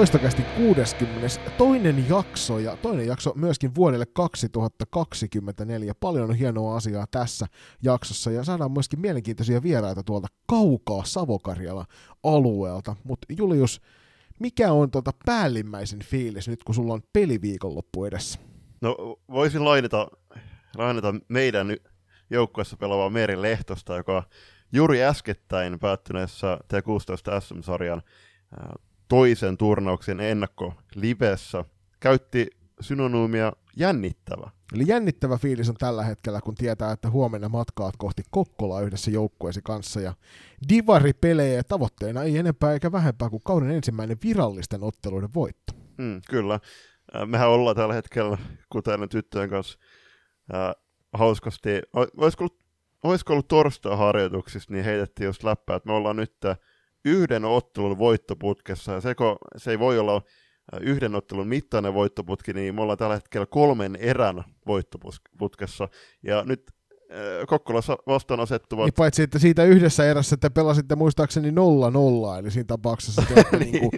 Loistokästi 60. toinen jakso ja toinen jakso myöskin vuodelle 2024. Paljon on hienoa asiaa tässä jaksossa ja saadaan myöskin mielenkiintoisia vieraita tuolta kaukaa Savokarjala alueelta. Mutta Julius, mikä on tota päällimmäisen fiilis nyt, kun sulla on peliviikonloppu edessä? No voisin lainata, lainata meidän joukkueessa pelaavaa Meri Lehtosta, joka juuri äskettäin päättyneessä T16 SM-sarjan toisen turnauksen ennakko livessä käytti synonyymia jännittävä. Eli jännittävä fiilis on tällä hetkellä, kun tietää, että huomenna matkaat kohti Kokkolaa yhdessä joukkueesi kanssa. Ja divari-pelejä tavoitteena ei enempää eikä vähempää kuin kauden ensimmäinen virallisten otteluiden voitto. Mm, kyllä. Mehän ollaan tällä hetkellä, kuten tyttöjen kanssa, äh, hauskasti, olisiko ollut, olisiko ollut torstai-harjoituksissa, niin heitettiin just läppää, että me ollaan nyt yhden ottelun voittoputkessa, ja se, se ei voi olla yhden ottelun mittainen voittoputki, niin me ollaan tällä hetkellä kolmen erän voittoputkessa, ja nyt Kokkolassa vastaan asettuvat... Niin paitsi, että siitä yhdessä erässä te pelasitte muistaakseni 0-0, eli siinä tapauksessa te olette niin. niinku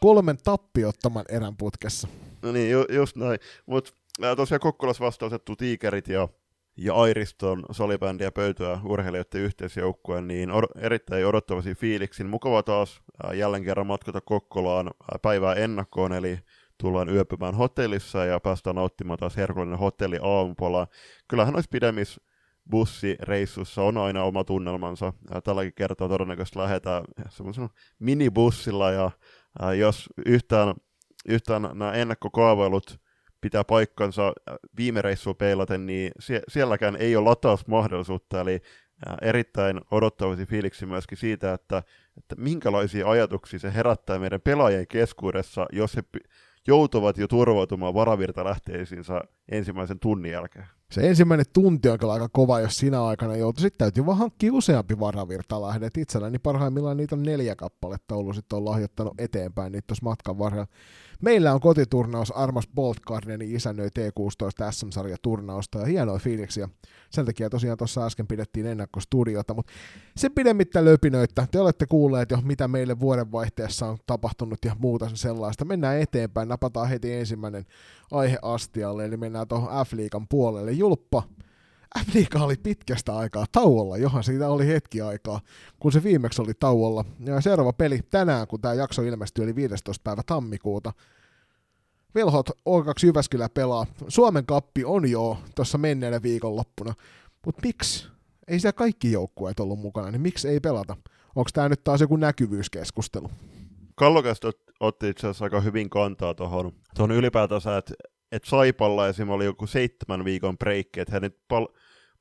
kolmen tappiottoman erän putkessa. No niin, ju- just näin. Mutta tosiaan Kokkolassa vastaan asettu Tiikerit ja ja Airiston salibändiä pöytää urheilijoiden yhteisjoukkueen, niin or- erittäin odottavasi fiiliksin. Mukava taas äh, jälleen kerran matkata Kokkolaan äh, päivää ennakkoon, eli tullaan yöpymään hotellissa ja päästään nauttimaan taas herkullinen hotelli aamupola. Kyllähän noissa pidemmissä bussireissussa on aina oma tunnelmansa. Äh, tälläkin kertaa todennäköisesti lähdetään semmoisella minibussilla, ja jos yhtään, yhtään nämä ennakkokaavailut pitää paikkansa äh, viime reissuun peilaten, niin sie- sielläkään ei ole latausmahdollisuutta, eli äh, erittäin odottavasti fiiliksi myöskin siitä, että, että minkälaisia ajatuksia se herättää meidän pelaajien keskuudessa, jos he joutuvat jo turvautumaan varavirtalähteisiinsä ensimmäisen tunnin jälkeen. Se ensimmäinen tunti on kyllä aika kova, jos sinä aikana joutuu. Sitten täytyy vaan hankkia useampi varavirtalähde. Itselläni parhaimmillaan niitä on neljä kappaletta ollut, sitten on lahjoittanut eteenpäin niitä tuossa matkan varrella. Meillä on kotiturnaus Armas Bolt Gardenin isännöi T16 SM-sarjaturnausta ja hienoja fiiliksiä. Sen takia tosiaan tuossa äsken pidettiin ennakkostudiota, mutta sen pidemmittä löpinöitä. Te olette kuulleet jo, mitä meille vuodenvaihteessa on tapahtunut ja muuta sellaista. Mennään eteenpäin, napataan heti ensimmäinen aihe astialle, eli mennään tuohon F-liigan puolelle. Julppa, F-liiga oli pitkästä aikaa tauolla, johon siitä oli hetki aikaa, kun se viimeksi oli tauolla. Ja seuraava peli tänään, kun tämä jakso ilmestyi, eli 15. päivä tammikuuta. Velhot O2 Jyväskylä pelaa. Suomen kappi on jo tuossa menneenä viikonloppuna. Mutta miksi? Ei siellä kaikki joukkueet ollut mukana, niin miksi ei pelata? Onko tämä nyt taas joku näkyvyyskeskustelu? Kallokästä otti itse asiassa aika hyvin kantaa tuohon ylipäätänsä, että et Saipalla esim. oli joku seitsemän viikon breikki, että he nyt pal-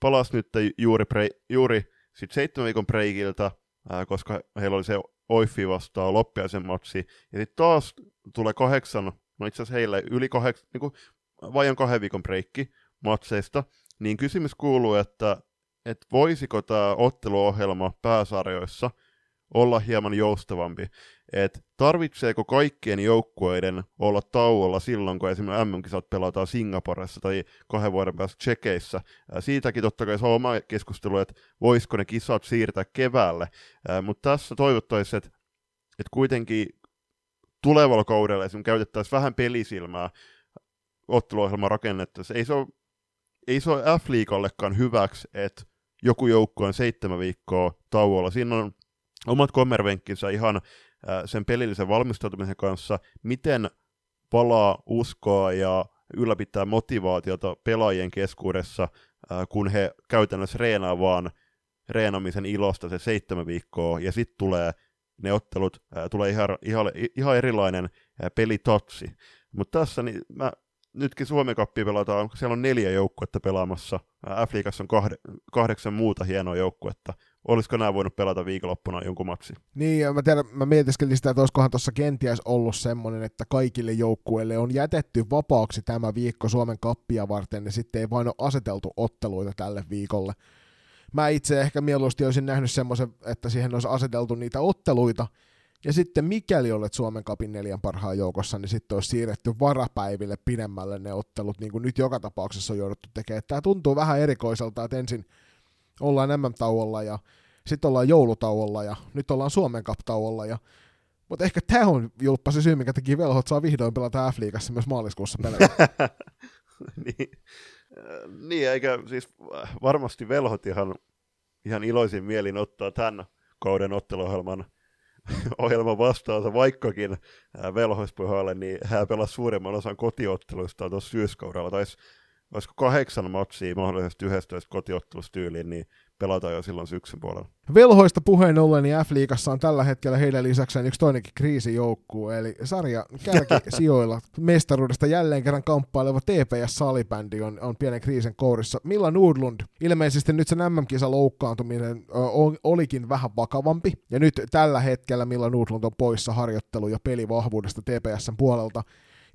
palas nyt juuri, pre- juuri sit seitsemän viikon breikiltä, ää, koska heillä oli se Oiffi vastaan loppiaisen matsi, ja sitten taas tulee kahdeksan, no itse asiassa heille yli kahdeksan, niin vajan kahden viikon breikki matseista, niin kysymys kuuluu, että, että voisiko tämä otteluohjelma pääsarjoissa olla hieman joustavampi, että tarvitseeko kaikkien joukkueiden olla tauolla silloin, kun esimerkiksi MM-kisat pelataan Singaporessa tai kahden vuoden päästä Tsekeissä. Siitäkin totta kai se on oma keskustelu, että voisiko ne kisat siirtää keväälle, mutta tässä toivottaisiin, että, että kuitenkin tulevalla kaudella esimerkiksi käytettäisiin vähän pelisilmää otteluohjelman rakennettaisiin. Ei se ole, ei se ole F-liigallekaan hyväksi, että joku joukko on seitsemän viikkoa tauolla. Siinä on omat kommervenkkinsä ihan sen pelillisen valmistautumisen kanssa, miten palaa uskoa ja ylläpitää motivaatiota pelaajien keskuudessa, kun he käytännössä reenaa vaan reenamisen ilosta se seitsemän viikkoa, ja sitten tulee ne ottelut, tulee ihan, ihan, ihan erilainen pelitatsi. Mutta tässä niin mä, nytkin Suomen kappi pelataan, siellä on neljä joukkuetta pelaamassa, F-liigassa on kahde, kahdeksan muuta hienoa joukkuetta, olisiko nämä voinut pelata viikonloppuna jonkun matsi. Niin, ja mä, tiedän, mä mietiskelin sitä, että olisikohan tuossa kenties ollut semmoinen, että kaikille joukkueille on jätetty vapaaksi tämä viikko Suomen kappia varten, ja sitten ei vain ole aseteltu otteluita tälle viikolle. Mä itse ehkä mieluusti olisin nähnyt semmoisen, että siihen olisi aseteltu niitä otteluita, ja sitten mikäli olet Suomen kapin neljän parhaan joukossa, niin sitten olisi siirretty varapäiville pidemmälle ne ottelut, niin kuin nyt joka tapauksessa on jouduttu tekemään. Tämä tuntuu vähän erikoiselta, että ensin ollaan MM-tauolla ja sitten ollaan joulutauolla ja nyt ollaan Suomen Cup-tauolla ja Mutta ehkä tämä on julppa se syy, mikä teki velhot saa vihdoin pelata F-liigassa myös maaliskuussa pelejä. niin, niin, eikä siis varmasti velhot ihan, ihan iloisin mielin ottaa tämän kauden otteluohjelman ohjelman vastaansa, vaikkakin velhoispuhalle, niin hän pelasi suurimman osan kotiotteluista tuossa syyskaudella. Taisi, olisiko kahdeksan matsia mahdollisesti 11 kotiottelusta tyyliin, niin pelataan jo silloin syksyn puolella. Velhoista puheen ollen, niin F-liigassa on tällä hetkellä heidän lisäkseen yksi toinenkin kriisijoukkue, eli sarja kärkisijoilla mestaruudesta jälleen kerran kamppaileva TPS-salibändi on, on pienen kriisin kourissa. Milla Nordlund, ilmeisesti nyt se MM-kisa loukkaantuminen olikin vähän vakavampi, ja nyt tällä hetkellä Milla Nordlund on poissa harjoittelu- ja pelivahvuudesta TPSn puolelta.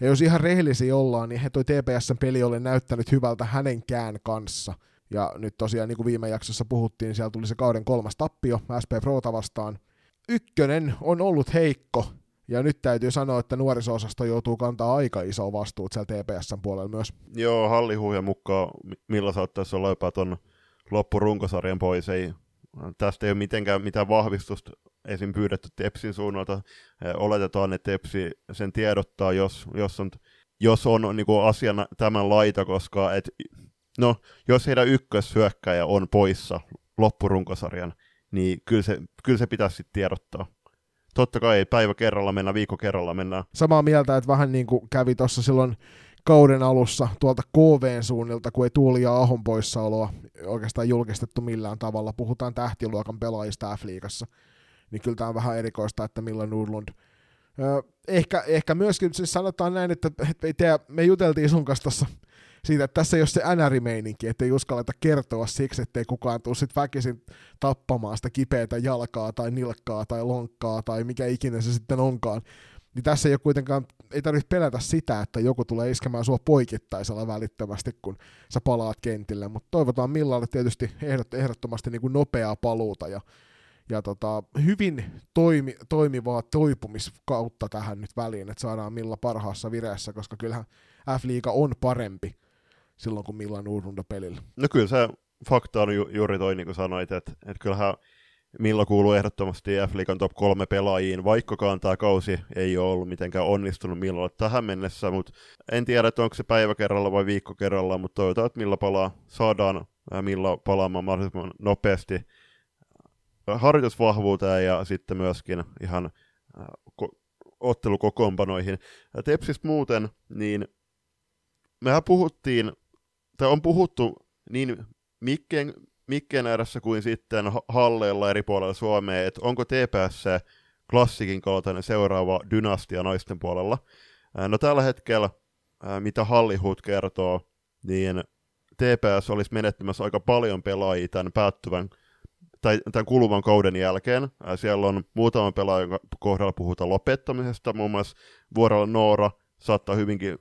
Ja jos ihan rehellisiä ollaan, niin he toi TPSn peli oli näyttänyt hyvältä hänenkään kanssa – ja nyt tosiaan, niin kuin viime jaksossa puhuttiin, siellä tuli se kauden kolmas tappio SP Prota vastaan. Ykkönen on ollut heikko, ja nyt täytyy sanoa, että nuoriso-osasto joutuu kantaa aika iso vastuut siellä TPSn puolella myös. Joo, hallihuja mukaan, millä saattaisi olla jopa ton loppurunkosarjan pois. Ei, tästä ei ole mitenkään mitään vahvistusta esim. pyydetty Tepsin suunnalta. Oletetaan, että Tepsi sen tiedottaa, jos, jos on, jos on niin kuin asiana tämän laita, koska et No, jos heidän ykköshyökkäjä on poissa loppurunkosarjan, niin kyllä se, kyllä se pitäisi sitten tiedottaa. Totta kai päivä kerralla mennä, viikko kerralla mennään. Samaa mieltä, että vähän niin kuin kävi tuossa silloin kauden alussa tuolta KVn suunnilta, kun ei Tuuli ja Ahon poissaoloa oikeastaan julkistettu millään tavalla. Puhutaan tähtiluokan pelaajista F-liigassa. Niin kyllä tämä on vähän erikoista, että millä Nordlund ehkä, ehkä myöskin siis sanotaan näin, että, että me juteltiin sun kanssa tuossa siitä, että tässä ei ole se NR-meininki, että ei uskalleta kertoa siksi, ettei kukaan tule sitten väkisin tappamaan sitä kipeätä jalkaa tai nilkkaa tai lonkkaa tai mikä ikinä se sitten onkaan. Niin tässä ei ole kuitenkaan, ei tarvitse pelätä sitä, että joku tulee iskemään sua poikittaisella välittömästi, kun sä palaat kentille, mutta toivotaan Millalle tietysti ehdot, ehdottomasti niin kuin nopeaa paluuta ja ja tota, hyvin toimi, toimivaa toipumiskautta tähän nyt väliin, että saadaan Milla parhaassa vireessä, koska kyllähän F-liiga on parempi silloin, kun Milan Urunda pelillä. No kyllä se fakta on ju- juuri toi, niin kuin sanoit, että, että kyllähän Milla kuuluu ehdottomasti F-liigan top kolme pelaajiin, vaikkakaan tämä kausi ei ole ollut mitenkään onnistunut Millalle tähän mennessä, mutta en tiedä, että onko se päivä kerralla vai viikko kerralla, mutta toivotaan, että Milla palaa, saadaan Milla palaamaan mahdollisimman nopeasti harjoitusvahvuuteen ja sitten myöskin ihan ko- ottelukokoonpanoihin. Tepsistä muuten, niin mehän puhuttiin tai on puhuttu niin mikkeen, mikkeen ääressä kuin sitten halleilla eri puolella Suomea, että onko TPS klassikin kaltainen seuraava dynastia naisten puolella. No tällä hetkellä, mitä Hallihut kertoo, niin TPS olisi menettämässä aika paljon pelaajia tämän päättyvän tai tämän kuluvan kauden jälkeen. Siellä on muutama pelaaja, kohdalla puhutaan lopettamisesta, muun muassa Vuorella Noora saattaa hyvinkin,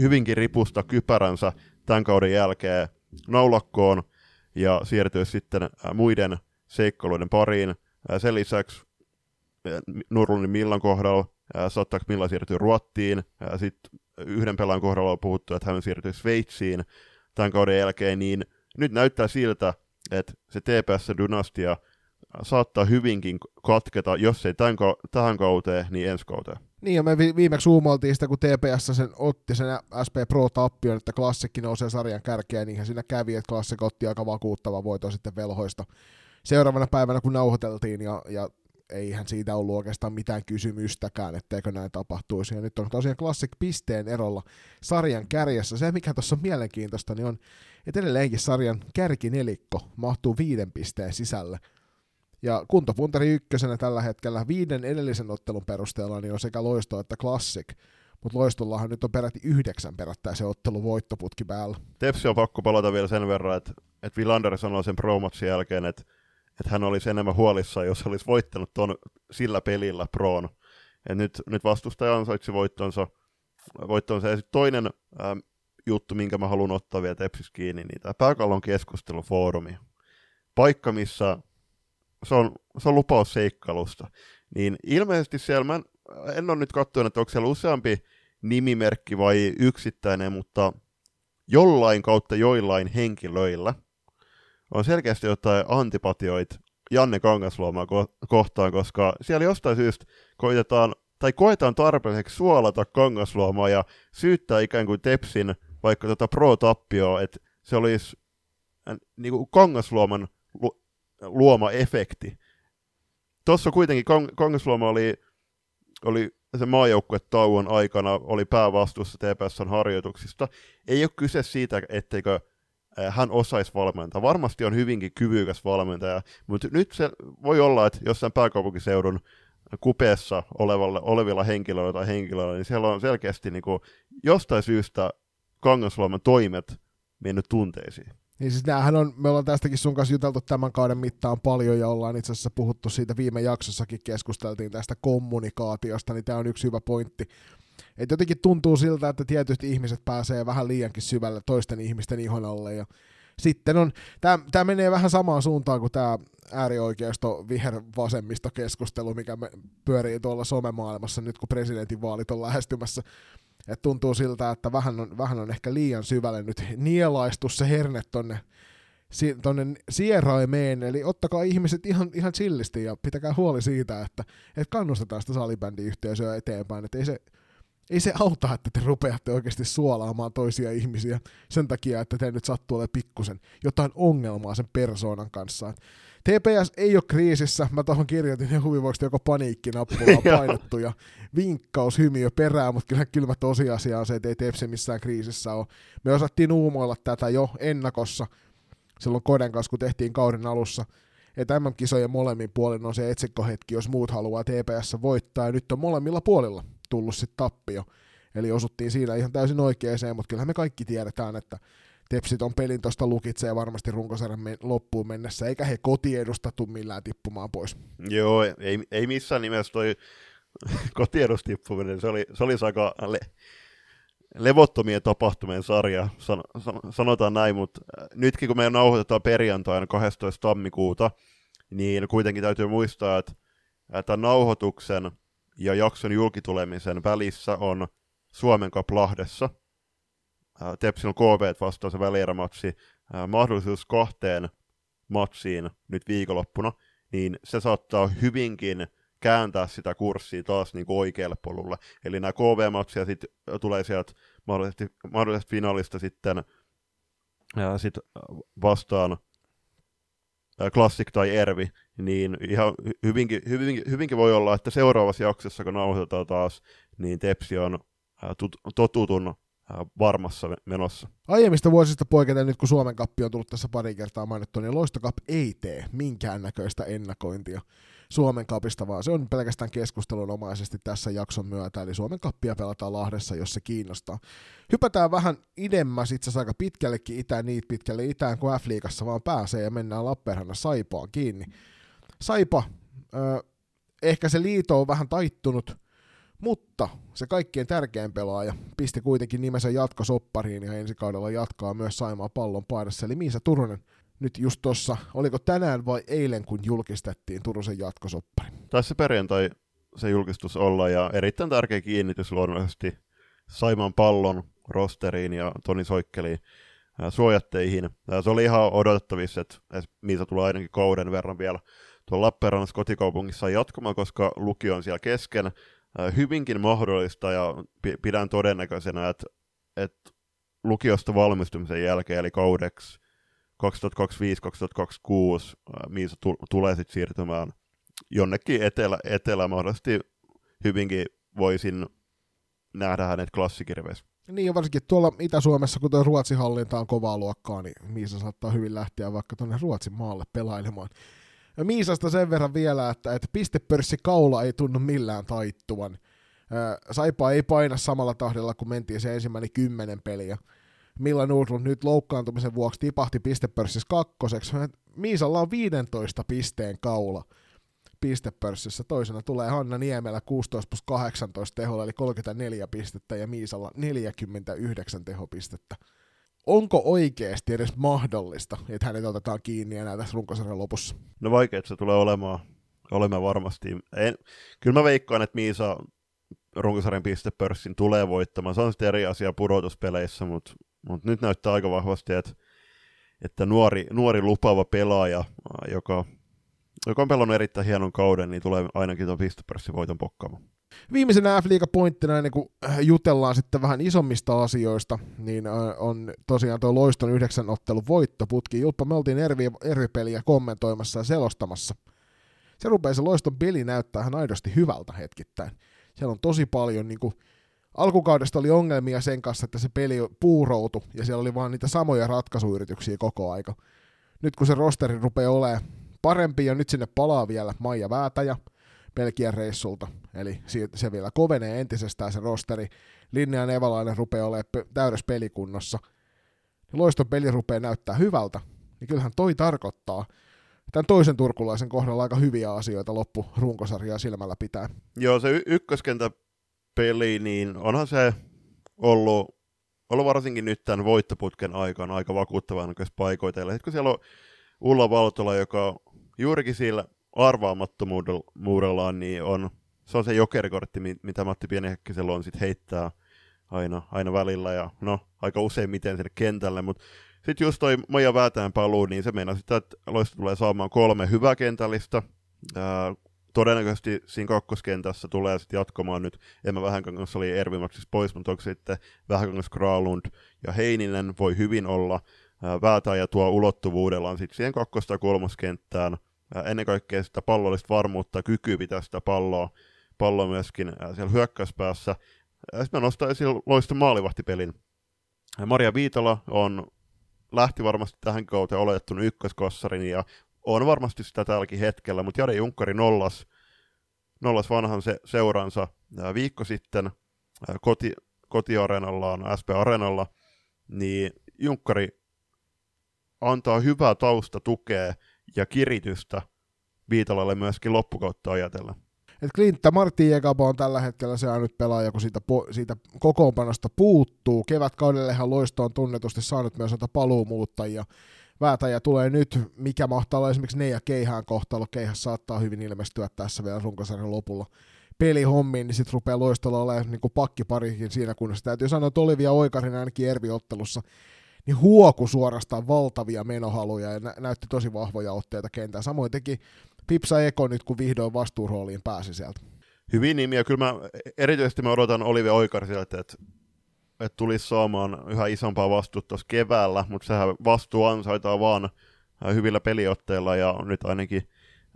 hyvinkin ripusta kypäränsä tämän kauden jälkeen naulakkoon ja siirtyä sitten muiden seikkailuiden pariin. Sen lisäksi Nurlunin Millan kohdalla saattaa Milla siirtyä Ruottiin. Sitten yhden pelaajan kohdalla on puhuttu, että hän siirtyy Sveitsiin tämän kauden jälkeen, niin nyt näyttää siltä, että se TPS-dynastia saattaa hyvinkin katketa, jos ei tämän, tähän kauteen, niin ensi kauteen. Niin, ja me viimeksi uumoiltiin sitä, kun TPS sen otti sen SP Pro-tappion, että klassikki nousee sarjan kärkeä, niin siinä kävi, että klassik otti aika vakuuttava voito sitten velhoista seuraavana päivänä, kun nauhoiteltiin, ja, ja eihän siitä ollut oikeastaan mitään kysymystäkään, etteikö näin tapahtuisi. Ja nyt on tosiaan klassik pisteen erolla sarjan kärjessä. Se, mikä tuossa on mielenkiintoista, niin on, että edelleenkin sarjan kärkinelikko mahtuu viiden pisteen sisälle. Ja kuntopuntari ykkösenä tällä hetkellä viiden edellisen ottelun perusteella niin on sekä Loisto että Classic. Mutta Loistollahan nyt on peräti yhdeksän perättäisen ottelun voittoputki päällä. Tepsi on pakko palata vielä sen verran, että, että Villander sanoi sen promatsin jälkeen, että, että hän olisi enemmän huolissaan, jos olisi voittanut ton sillä pelillä Proon. Ja nyt, nyt vastustaja ansaitsi voittonsa. voittonsa. Ja sitten toinen ähm, juttu, minkä mä haluan ottaa vielä Tepsis kiinni, niin tämä pääkallon keskustelufoorumi. Paikka, missä se on, se on lupaus seikkailusta. Niin ilmeisesti siellä, mä en, en ole nyt katsonut, että onko siellä useampi nimimerkki vai yksittäinen, mutta jollain kautta joillain henkilöillä on selkeästi jotain antipatioita Janne Kangasluomaa ko- kohtaan, koska siellä jostain syystä koitetaan, tai koetaan tarpeelliseksi suolata Kangasluomaa ja syyttää ikään kuin Tepsin vaikka tota pro-tappioa, että se olisi äh, niin kuin Kangasluoman lu- luoma efekti. Tuossa kuitenkin Kong- Kangasluoma oli, oli se maajoukkuetauon aikana oli päävastuussa TPSn harjoituksista. Ei ole kyse siitä, etteikö hän osaisi valmentaa. Varmasti on hyvinkin kyvykäs valmentaja, mutta nyt se voi olla, että jossain pääkaupunkiseudun kupeessa olevalla, olevilla henkilöillä tai henkilöillä, niin siellä on selkeästi niin kuin, jostain syystä Kangasluoman toimet mennyt tunteisiin. Niin siis näähän on, me ollaan tästäkin sun kanssa juteltu tämän kauden mittaan paljon ja ollaan itse asiassa puhuttu siitä viime jaksossakin keskusteltiin tästä kommunikaatiosta, niin tämä on yksi hyvä pointti. Et jotenkin tuntuu siltä, että tietysti ihmiset pääsee vähän liiankin syvälle toisten ihmisten ihon alle ja sitten on, tämä menee vähän samaan suuntaan kuin tämä äärioikeisto vihervasemmisto keskustelu, mikä me pyörii tuolla somemaailmassa nyt, kun presidentinvaalit on lähestymässä. Et tuntuu siltä, että vähän on, vähän on ehkä liian syvälle nyt nielaistu se herne tonne, si, tonne sieraimeen, eli ottakaa ihmiset ihan, ihan chillisti ja pitäkää huoli siitä, että, että kannustetaan sitä salibändiyhteisöä eteenpäin, että ei se, ei se auta, että te rupeatte oikeasti suolaamaan toisia ihmisiä sen takia, että te nyt sattuu olemaan pikkusen jotain ongelmaa sen persoonan kanssa. TPS ei ole kriisissä, mä tuohon kirjoitin ja huvivuoksi joko paniikkinappulaa painettu ja vinkkaus hymiö perään, mutta kyllä kylmä tosiasia on se, että ei Tepsi missään kriisissä ole. Me osattiin uumoilla tätä jo ennakossa silloin Koden kanssa, kun tehtiin kauden alussa, että MM-kisojen molemmin puolin on se etsikkohetki, jos muut haluaa TPS voittaa, ja nyt on molemmilla puolilla tullut sitten tappio. Eli osuttiin siinä ihan täysin oikeeseen, mutta kyllähän me kaikki tiedetään, että Tepsit on pelin tuosta lukitsee varmasti runkosarjan me- loppuun mennessä, eikä he kotiedusta tuu millään tippumaan pois. Joo, ei, ei missään nimessä toi kotiedustippuminen, se oli, se oli aika le- levottomien tapahtumien sarja, san, san, sanotaan näin, mutta äh, nytkin kun me nauhoitetaan perjantaina 12. tammikuuta, niin kuitenkin täytyy muistaa, että tämän nauhoituksen ja jakson julkitulemisen välissä on Suomen Cup Lahdessa. Tepsin KV vastaan se välierämatsi, mahdollisuus kahteen matsiin nyt viikonloppuna, niin se saattaa hyvinkin kääntää sitä kurssia taas niin kuin oikealle polulle. Eli nämä KV-matsia sitten tulee sieltä mahdollisesti, mahdollisesti finaalista sitten ää, sit vastaan Classic tai Ervi, niin ihan hyvinkin, hyvinkin, hyvinkin voi olla, että seuraavassa jaksossa, kun nauhoitetaan taas, niin Tepsi on tut, totutun varmassa menossa. Aiemmista vuosista poiketen nyt, kun Suomen kappi on tullut tässä pari kertaa mainittu, niin Loistokap ei tee minkäännäköistä ennakointia Suomen kapista, vaan se on pelkästään keskustelunomaisesti tässä jakson myötä, eli Suomen kappia pelataan Lahdessa, jos se kiinnostaa. Hypätään vähän idemmäs itse asiassa aika pitkällekin itään, niitä pitkälle itään kuin F-liigassa vaan pääsee ja mennään Lappeenrannan Saipaan kiinni. Saipa, äh, ehkä se liito on vähän taittunut, mutta se kaikkien tärkein pelaaja pisti kuitenkin nimensä jatkosoppariin ja ensi kaudella jatkaa myös Saimaa pallon paidassa, eli Miisa Turunen nyt just tuossa, oliko tänään vai eilen, kun julkistettiin Turusen jatkosoppari? Tässä perjantai se julkistus olla ja erittäin tärkeä kiinnitys luonnollisesti Saimaan pallon rosteriin ja Toni Soikkeliin suojatteihin. Se oli ihan odotettavissa, että Miisa tulee ainakin kauden verran vielä tuolla Lappeenrannassa kotikaupungissa jatkumaan, koska lukio on siellä kesken. Hyvinkin mahdollista ja pidän todennäköisenä, että, että lukiosta valmistumisen jälkeen, eli kaudeksi 2025-2026 Miisa tulee sitten siirtymään jonnekin etelä, etelä mahdollisesti hyvinkin voisin nähdä hänet klassikirveissä. Niin, varsinkin tuolla Itä-Suomessa, kun tuo Ruotsin hallinta on kovaa luokkaa, niin Miisa saattaa hyvin lähteä vaikka tuonne Ruotsin maalle pelailemaan. Miisasta sen verran vielä, että, että pistepörssi kaula ei tunnu millään taittuvan. Saipa ei paina samalla tahdilla, kun mentiin se ensimmäinen kymmenen peliä. Milla Nordlund nyt loukkaantumisen vuoksi tipahti pistepörssissä kakkoseksi. Miisalla on 15 pisteen kaula pistepörssissä. Toisena tulee Hanna Niemelä 16 plus 18 teholla, eli 34 pistettä, ja Miisalla 49 tehopistettä. Onko oikeasti edes mahdollista, että hänet otetaan kiinni enää tässä runkosarjan lopussa? No vaikea, se tulee olemaan, olemaan varmasti. En, kyllä mä veikkaan, että Miisa runkosarjan pistepörssin tulee voittamaan. Se on sitten eri asia pudotuspeleissä, mutta mutta nyt näyttää aika vahvasti, että, että nuori, nuori lupaava pelaaja, joka joka on pelannut erittäin hienon kauden, niin tulee ainakin tuon pistopörssin voiton pokkaamaan. Viimeisenä f pointtina, ennen kuin jutellaan sitten vähän isommista asioista, niin on tosiaan tuo Loiston yhdeksän ottelun voittoputki. Julppa, me oltiin eri, eri peliä kommentoimassa ja selostamassa. Se rupeaa se Loiston peli näyttää ihan aidosti hyvältä hetkittäin. Siellä on tosi paljon niin kuin, alkukaudesta oli ongelmia sen kanssa, että se peli puuroutui ja siellä oli vaan niitä samoja ratkaisuyrityksiä koko aika. Nyt kun se rosteri rupeaa olemaan parempi ja nyt sinne palaa vielä Maija Väätäjä Belgian reissulta, eli se vielä kovenee entisestään se rosteri. Linja Nevalainen rupeaa olemaan täydessä pelikunnossa. Loiston peli rupeaa näyttää hyvältä, niin kyllähän toi tarkoittaa, tämän toisen turkulaisen kohdalla aika hyviä asioita loppu runkosarjaa silmällä pitää. Joo, se y- ykköskentä peli, niin onhan se ollut, ollut varsinkin nyt tämän voittoputken aikana aika vakuuttavan paikoita. Sitten kun siellä on Ulla Valtola, joka juurikin sillä arvaamattomuudellaan niin on, se on se jokerikortti, mitä Matti Pienihäkkisellä on sit heittää aina, aina välillä ja no aika usein miten sinne kentälle, mutta sitten just toi Maija Väätään paluu, niin se meinaa sitä, että Loisto tulee saamaan kolme hyvää kentällistä. Ää, todennäköisesti siinä kakkoskentässä tulee sitten jatkamaan nyt, Emma Vähänkangas oli Ervimaksissa pois, mutta onko sitten Vähänkangas, Kralund ja Heininen voi hyvin olla. Väätää ja tuo ulottuvuudellaan sitten siihen kakkosta ja kolmoskenttään. Ennen kaikkea sitä pallollista varmuutta, kykyä pitää sitä palloa, palloa myöskin siellä hyökkäyspäässä. Sitten mä nostan esille loista maalivahtipelin. Maria Viitala on lähti varmasti tähän kauteen oletettu ykköskossarin ja on varmasti sitä tälläkin hetkellä, mutta Jade Junkkari nollas, nollas vanhan se, seuransa viikko sitten koti, kotiareenallaan, SP-areenalla, niin Junkkari antaa hyvää tausta tukea ja kiritystä Viitalalle myöskin loppukautta ajatella. Et Klintta Martti Jekabo on tällä hetkellä se nyt pelaaja, kun siitä, po, siitä kokoonpanosta puuttuu. Kevätkaudellehan Loisto on tunnetusti saanut myös noita paluumuuttajia. Väätäjä tulee nyt, mikä mahtaa olla esimerkiksi ja Keihään kohtalo. Keihäs saattaa hyvin ilmestyä tässä vielä runkosarjan lopulla pelihommiin, niin sitten rupeaa loistolla olemaan niin pakkiparikin siinä kunnossa. Täytyy sanoa, että Olivia Oikarin ainakin Ervi-ottelussa niin huoku suorastaan valtavia menohaluja ja nä- näytti tosi vahvoja otteita kentään. Samoin teki Pipsa Eko nyt, kun vihdoin vastuurooliin pääsi sieltä. Hyvin nimiä. Kyllä mä, erityisesti mä odotan Olivia Oikarsilta, että, että, tulisi saamaan yhä isompaa vastuuta tuossa keväällä, mutta sehän vastuu ansaitaan vaan hyvillä peliotteilla ja nyt ainakin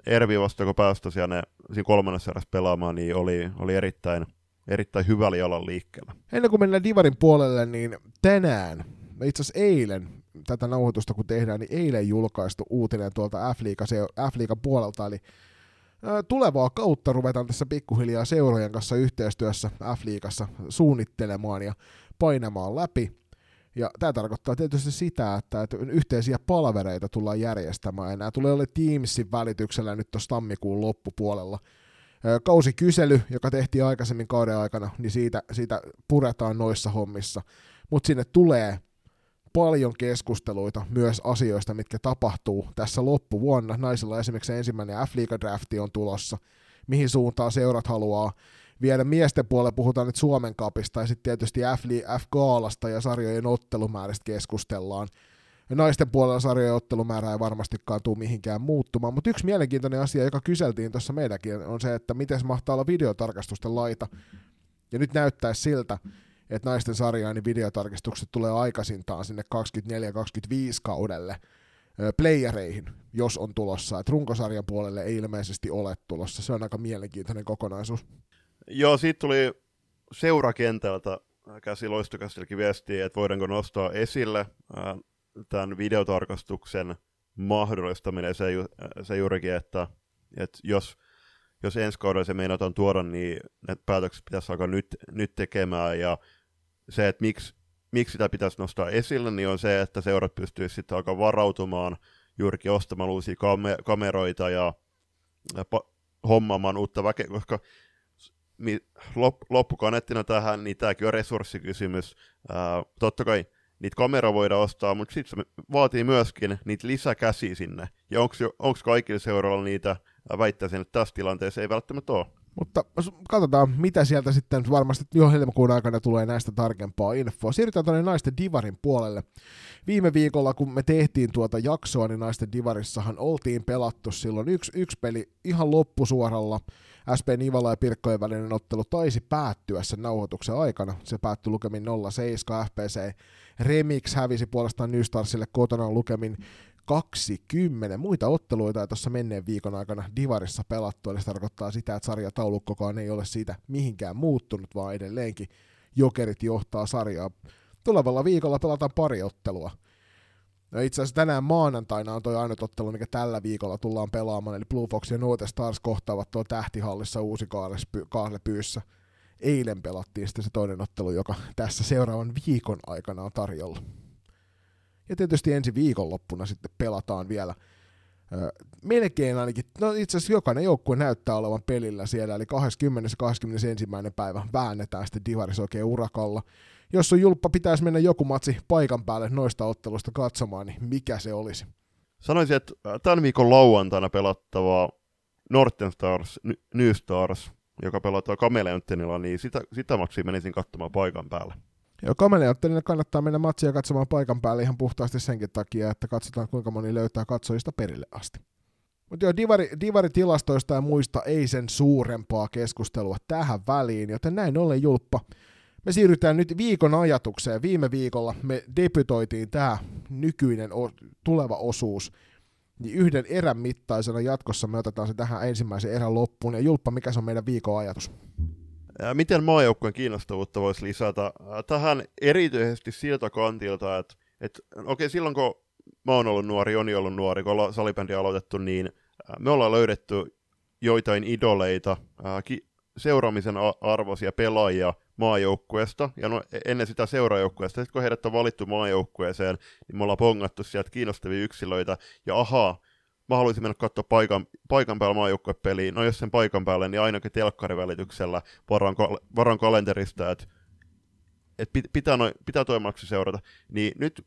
Ervi vasta, kun pääsi tosiaan ne, siinä kolmannessa erässä pelaamaan, niin oli, oli erittäin, erittäin hyvällä jalan liikkeellä. Ennen kuin mennään Divarin puolelle, niin tänään itse asiassa eilen, tätä nauhoitusta kun tehdään, niin eilen julkaistu uutinen tuolta F-liigan puolelta, eli tulevaa kautta ruvetaan tässä pikkuhiljaa seurojen kanssa yhteistyössä F-liigassa suunnittelemaan ja painamaan läpi. Ja tämä tarkoittaa tietysti sitä, että, yhteisiä palvereita tullaan järjestämään, ja nämä tulee olla Teamsin välityksellä nyt tuossa tammikuun loppupuolella. Kausikysely, joka tehtiin aikaisemmin kauden aikana, niin siitä, siitä puretaan noissa hommissa. Mutta sinne tulee paljon keskusteluita myös asioista, mitkä tapahtuu tässä loppuvuonna. Naisilla esimerkiksi ensimmäinen F-liiga-drafti on tulossa, mihin suuntaan seurat haluaa viedä miesten puolella puhutaan nyt Suomen kapista ja sitten tietysti F-gaalasta ja sarjojen ottelumääristä keskustellaan. Ja naisten puolella sarjojen ottelumäärä ei varmastikaan tule mihinkään muuttumaan, mutta yksi mielenkiintoinen asia, joka kyseltiin tuossa meidänkin, on se, että miten mahtaa olla videotarkastusten laita. Ja nyt näyttäisi siltä, että naisten sarjaan niin videotarkistukset tulee aikaisintaan sinne 24-25 kaudelle playereihin, jos on tulossa. Et runkosarjan puolelle ei ilmeisesti ole tulossa. Se on aika mielenkiintoinen kokonaisuus. Joo, siitä tuli seurakentältä käsi loistokästilläkin viestiä, että voidaanko nostaa esille tämän videotarkastuksen mahdollistaminen. Se, se juurikin, että, että jos, jos ensi kaudella se meinataan tuoda, niin ne päätökset pitäisi alkaa nyt, nyt tekemään, ja se, että miksi, miksi sitä pitäisi nostaa esille, niin on se, että seurat pystyisivät sitten alkaa varautumaan juurikin ostamaan uusia kam- kameroita ja, ja pa- hommaamaan uutta väkeä, koska lop- loppukanettina tähän, niin tämäkin on resurssikysymys. Ää, totta kai niitä kameroita voidaan ostaa, mutta sitten se vaatii myöskin niitä lisäkäsiä sinne. Ja onko kaikilla seuralla niitä, väittäisin, että tässä tilanteessa ei välttämättä ole. Mutta katsotaan, mitä sieltä sitten varmasti jo helmikuun aikana tulee näistä tarkempaa infoa. Siirrytään tuonne naisten divarin puolelle. Viime viikolla, kun me tehtiin tuota jaksoa, niin naisten divarissahan oltiin pelattu silloin yksi, yksi peli ihan loppusuoralla. SP Nivala ja Pirkkojen välinen ottelu taisi päättyä sen nauhoituksen aikana. Se päättyi lukemin 0-7. FPC Remix hävisi puolestaan New Starsille kotona lukemin 20 muita otteluita ja tuossa menneen viikon aikana Divarissa pelattu, eli se tarkoittaa sitä, että sarjataulukkokaan ei ole siitä mihinkään muuttunut, vaan edelleenkin Jokerit johtaa sarjaa. Tulevalla viikolla pelataan pari ottelua. No itse asiassa tänään maanantaina on toi ainut ottelu, mikä tällä viikolla tullaan pelaamaan, eli Blue Fox ja Note Stars kohtaavat tuo tähtihallissa uusi pyyssä. Eilen pelattiin sitten se toinen ottelu, joka tässä seuraavan viikon aikana on tarjolla. Ja tietysti ensi viikonloppuna sitten pelataan vielä melkein ainakin, no itse asiassa jokainen joukkue näyttää olevan pelillä siellä, eli 20. ja 21. päivä väännetään sitten Divaris oikein urakalla. Jos on julppa pitäisi mennä joku matsi paikan päälle noista ottelusta katsomaan, niin mikä se olisi? Sanoisin, että tämän viikon lauantaina pelattavaa Northern Stars, New Stars, joka pelataan Kameleontenilla, niin sitä, sitä matsia menisin katsomaan paikan päälle. Joo, kameleottelille kannattaa mennä matsia katsomaan paikan päälle ihan puhtaasti senkin takia, että katsotaan kuinka moni löytää katsojista perille asti. Mutta joo, divari, divaritilastoista ja muista ei sen suurempaa keskustelua tähän väliin, joten näin ollen julppa. Me siirrytään nyt viikon ajatukseen. Viime viikolla me debytoitiin tämä nykyinen o- tuleva osuus niin yhden erän mittaisena jatkossa me otetaan se tähän ensimmäisen erän loppuun. Ja Julppa, mikä se on meidän viikon ajatus? Miten maajoukkueen kiinnostavuutta voisi lisätä? Tähän erityisesti siltä kantilta, että, että okei, okay, silloin kun mä oon ollut nuori, Joni ollut nuori, kun ollaan salibändi aloitettu, niin me ollaan löydetty joitain idoleita, seuraamisen arvoisia pelaajia maajoukkueesta, ja no, e-, ennen sitä seuraajoukkueesta, sitten kun heidät on valittu maajoukkueeseen, niin me ollaan pongattu sieltä kiinnostavia yksilöitä, ja ahaa, mä haluaisin mennä katsoa paikan, paikan päällä maajoukkuepeliin, no jos sen paikan päälle, niin ainakin telkkarivälityksellä varan, varan kalenterista, että et pitää, no, pitää toi seurata. Niin nyt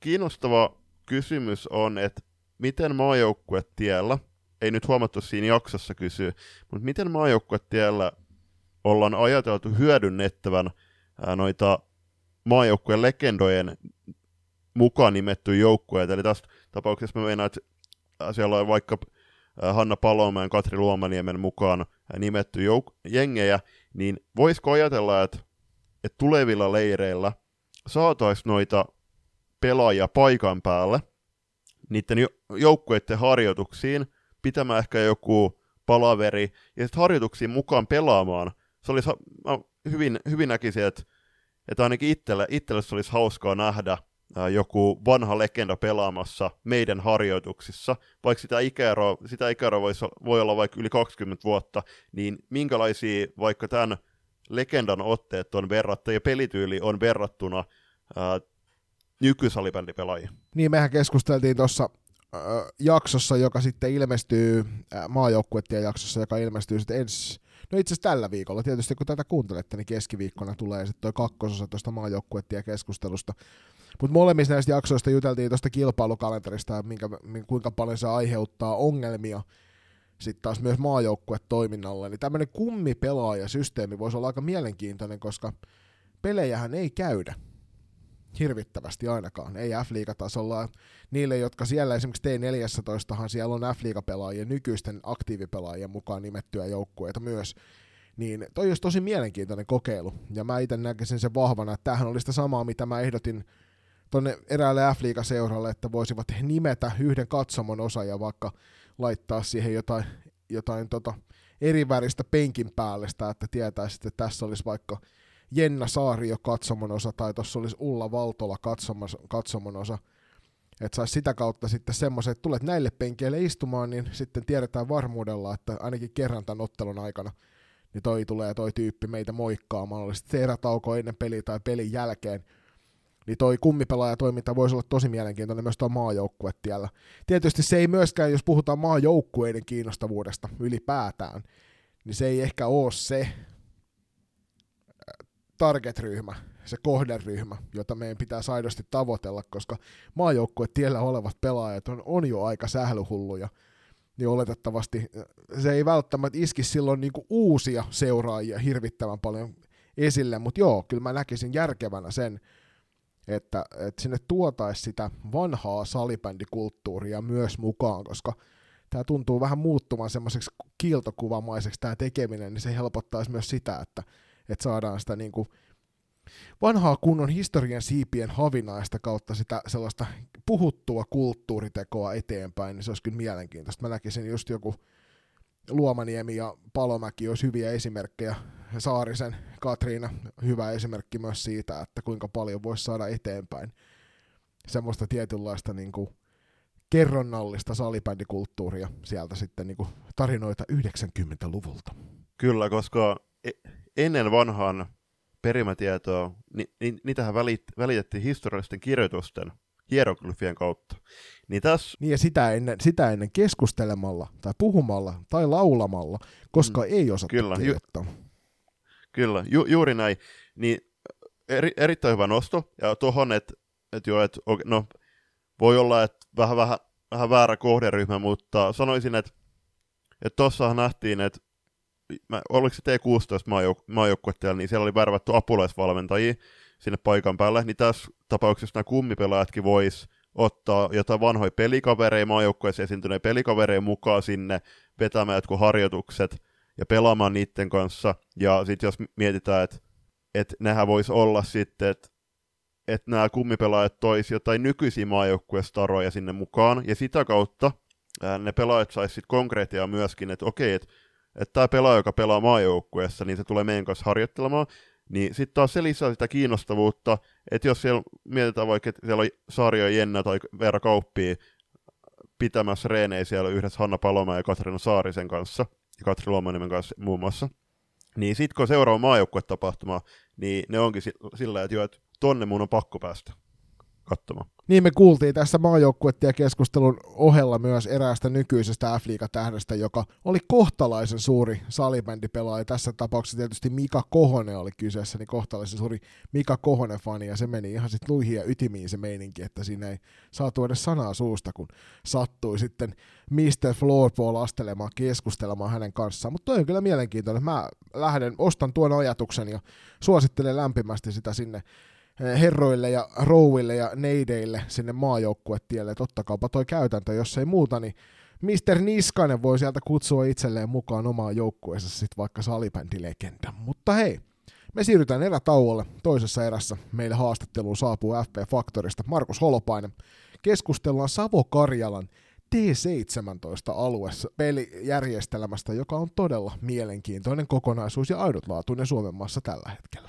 kiinnostava kysymys on, että miten maajoukkuetiellä, ei nyt huomattu siinä jaksossa kysyä, mutta miten maajoukkuetiellä ollaan ajateltu hyödynnettävän ää, noita maajoukkueen legendojen mukaan nimetty joukkueita. Eli tässä tapauksessa mä meinaan, että siellä on vaikka Hanna Palomäen, Katri Luomaniemen mukaan nimetty jouk- jengejä, niin voisiko ajatella, että, että tulevilla leireillä saataisiin noita pelaajia paikan päälle niiden joukkueiden harjoituksiin, pitämään ehkä joku palaveri, ja sitten harjoituksiin mukaan pelaamaan. Se olisi, hyvin, hyvin näkisin, että, että ainakin itselle, itselle se olisi hauskaa nähdä, joku vanha legenda pelaamassa meidän harjoituksissa, vaikka sitä ikäeroa, sitä ikäeroa voisi, voi olla vaikka yli 20 vuotta, niin minkälaisia vaikka tämän legendan otteet on verrattu ja pelityyli on verrattuna ää. Niin, mehän keskusteltiin tuossa jaksossa, joka sitten ilmestyy, maajoukkuettien jaksossa, joka ilmestyy sitten ensi, no itse asiassa tällä viikolla, tietysti kun tätä kuuntelette, niin keskiviikkona tulee sitten tuo kakkososa tuosta maajoukkuettien keskustelusta, mutta molemmissa näistä jaksoista juteltiin tuosta kilpailukalenterista ja minkä, kuinka paljon se aiheuttaa ongelmia sitten taas myös maajoukkuetoiminnalle. Niin tämmöinen kummipelaajasysteemi voisi olla aika mielenkiintoinen, koska pelejähän ei käydä hirvittävästi ainakaan, ei F-liigatasolla. Niille, jotka siellä esimerkiksi T14, siellä on F-liigapelaajia, nykyisten aktiivipelaajien mukaan nimettyjä joukkueita myös, niin toi olisi tosi mielenkiintoinen kokeilu, ja mä itse näkisin sen vahvana, että tämähän oli sitä samaa, mitä mä ehdotin tuonne eräälle f seuralle, että voisivat nimetä yhden katsomon osa ja vaikka laittaa siihen jotain, jotain tota eri väristä penkin päälle sitä, että tietäisi, että tässä olisi vaikka Jenna Saario katsomon osa tai tuossa olisi Ulla Valtola katsomon, osa, että saisi sitä kautta sitten semmoisen, että tulet näille penkeille istumaan, niin sitten tiedetään varmuudella, että ainakin kerran tämän ottelun aikana niin toi tulee toi tyyppi meitä moikkaamaan, oli sitten se erätauko ennen peliä tai pelin jälkeen, niin toi kummipelaajatoiminta voisi olla tosi mielenkiintoinen myös tuo maajoukkuetiellä. Tietysti se ei myöskään, jos puhutaan maajoukkueiden kiinnostavuudesta ylipäätään, niin se ei ehkä ole se äh, target-ryhmä, se kohderyhmä, jota meidän pitää aidosti tavoitella, koska maajoukkuetiellä olevat pelaajat on, on jo aika sählyhulluja. niin oletettavasti se ei välttämättä iski silloin niin kuin uusia seuraajia hirvittävän paljon esille, mutta joo, kyllä mä näkisin järkevänä sen, että, että sinne tuotaisi sitä vanhaa salibändikulttuuria myös mukaan, koska tämä tuntuu vähän muuttuvan semmoiseksi kiiltokuvamaiseksi tämä tekeminen, niin se helpottaisi myös sitä, että, että saadaan sitä niin kuin vanhaa kunnon historian siipien havinaista kautta sitä sellaista puhuttua kulttuuritekoa eteenpäin, niin se olisi kyllä mielenkiintoista. Mä näkisin just joku Luomaniemi ja Palomäki olisi hyviä esimerkkejä. Saarisen, Katriina, hyvä esimerkki myös siitä, että kuinka paljon voisi saada eteenpäin semmoista tietynlaista niin kuin kerronnallista salibändikulttuuria sieltä sitten niin kuin tarinoita 90-luvulta. Kyllä, koska e- ennen vanhan perimätietoa, ni, ni, niitähän välit, välitettiin historiallisten kirjoitusten hieroglyfien kautta. Niin, tässä... niin ja sitä ennen, sitä ennen keskustelemalla tai puhumalla tai laulamalla, koska mm, ei osata kyllä, kirjoittaa. Ju, kyllä, ju, juuri näin. Niin eri, erittäin hyvä nosto. Ja tuohon, että et joo, et, no, voi olla, että vähän, vähän, vähän väärä kohderyhmä, mutta sanoisin, että että tuossahan nähtiin, että mä, oliko se T16 maajoukkuetta, niin siellä oli värvätty apulaisvalmentajia sinne paikan päälle, niin tässä tapauksessa nämä kummipelaajatkin vois ottaa jotain vanhoja pelikavereja, maajoukkueessa esiintyneitä pelikavereja mukaan sinne vetämään jotkut harjoitukset ja pelaamaan niiden kanssa. Ja sitten jos mietitään, että et nehän voisi olla sitten, että et nämä kummipelaajat toisi jotain nykyisiä maajoukkuestaroja sinne mukaan, ja sitä kautta ää, ne pelaajat saisi sitten konkreettia myöskin, että okei, että että tämä pelaaja, joka pelaa maajoukkueessa, niin se tulee meidän kanssa harjoittelemaan, niin sitten taas se lisää sitä kiinnostavuutta, että jos siellä mietitään vaikka, että siellä on Saario Jenna tai Veera Kauppia pitämässä reenejä siellä yhdessä Hanna Paloma ja Katriina Saarisen kanssa, ja Katri Luomaniemen kanssa muun muassa, niin sitten kun seuraava maajoukkue-tapahtuma, niin ne onkin sillä, että jo, että tonne mun on pakko päästä katsomaan. Niin me kuultiin tässä keskustelun ohella myös eräästä nykyisestä f tähdestä joka oli kohtalaisen suuri salibändipelaaja. Tässä tapauksessa tietysti Mika Kohonen oli kyseessä, niin kohtalaisen suuri Mika Kohonen-fani, ja se meni ihan sitten luihin ja ytimiin se meininki, että siinä ei saatu edes sanaa suusta, kun sattui sitten Mr. Floorball astelemaan, keskustelemaan hänen kanssaan. Mutta toi on kyllä mielenkiintoinen. Mä lähden, ostan tuon ajatuksen ja suosittelen lämpimästi sitä sinne herroille ja rouville ja neideille sinne maajoukkuetielle, ottakaapa toi käytäntö, jos ei muuta, niin Mr. Niskanen voi sieltä kutsua itselleen mukaan omaa joukkueensa sitten vaikka salibändilegenda. Mutta hei, me siirrytään erätauolle. Toisessa erässä meille haastatteluun saapuu FP Faktorista Markus Holopainen. Keskustellaan Savo-Karjalan T17-alueessa pelijärjestelmästä, joka on todella mielenkiintoinen kokonaisuus ja ainutlaatuinen Suomen maassa tällä hetkellä.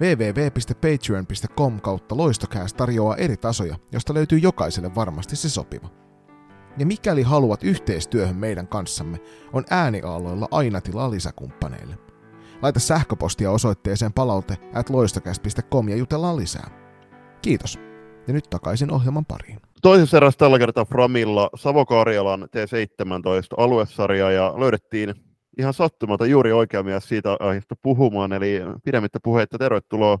www.patreon.com kautta loistokääs tarjoaa eri tasoja, josta löytyy jokaiselle varmasti se sopiva. Ja mikäli haluat yhteistyöhön meidän kanssamme, on ääniaaloilla aina tilaa lisäkumppaneille. Laita sähköpostia osoitteeseen palaute at ja jutellaan lisää. Kiitos. Ja nyt takaisin ohjelman pariin. Toisessa erässä tällä kertaa Framilla Savo-Karjalan T17 aluesarja ja löydettiin ihan sattumalta juuri oikea mies siitä aiheesta puhumaan, eli pidemmittä puheitta tervetuloa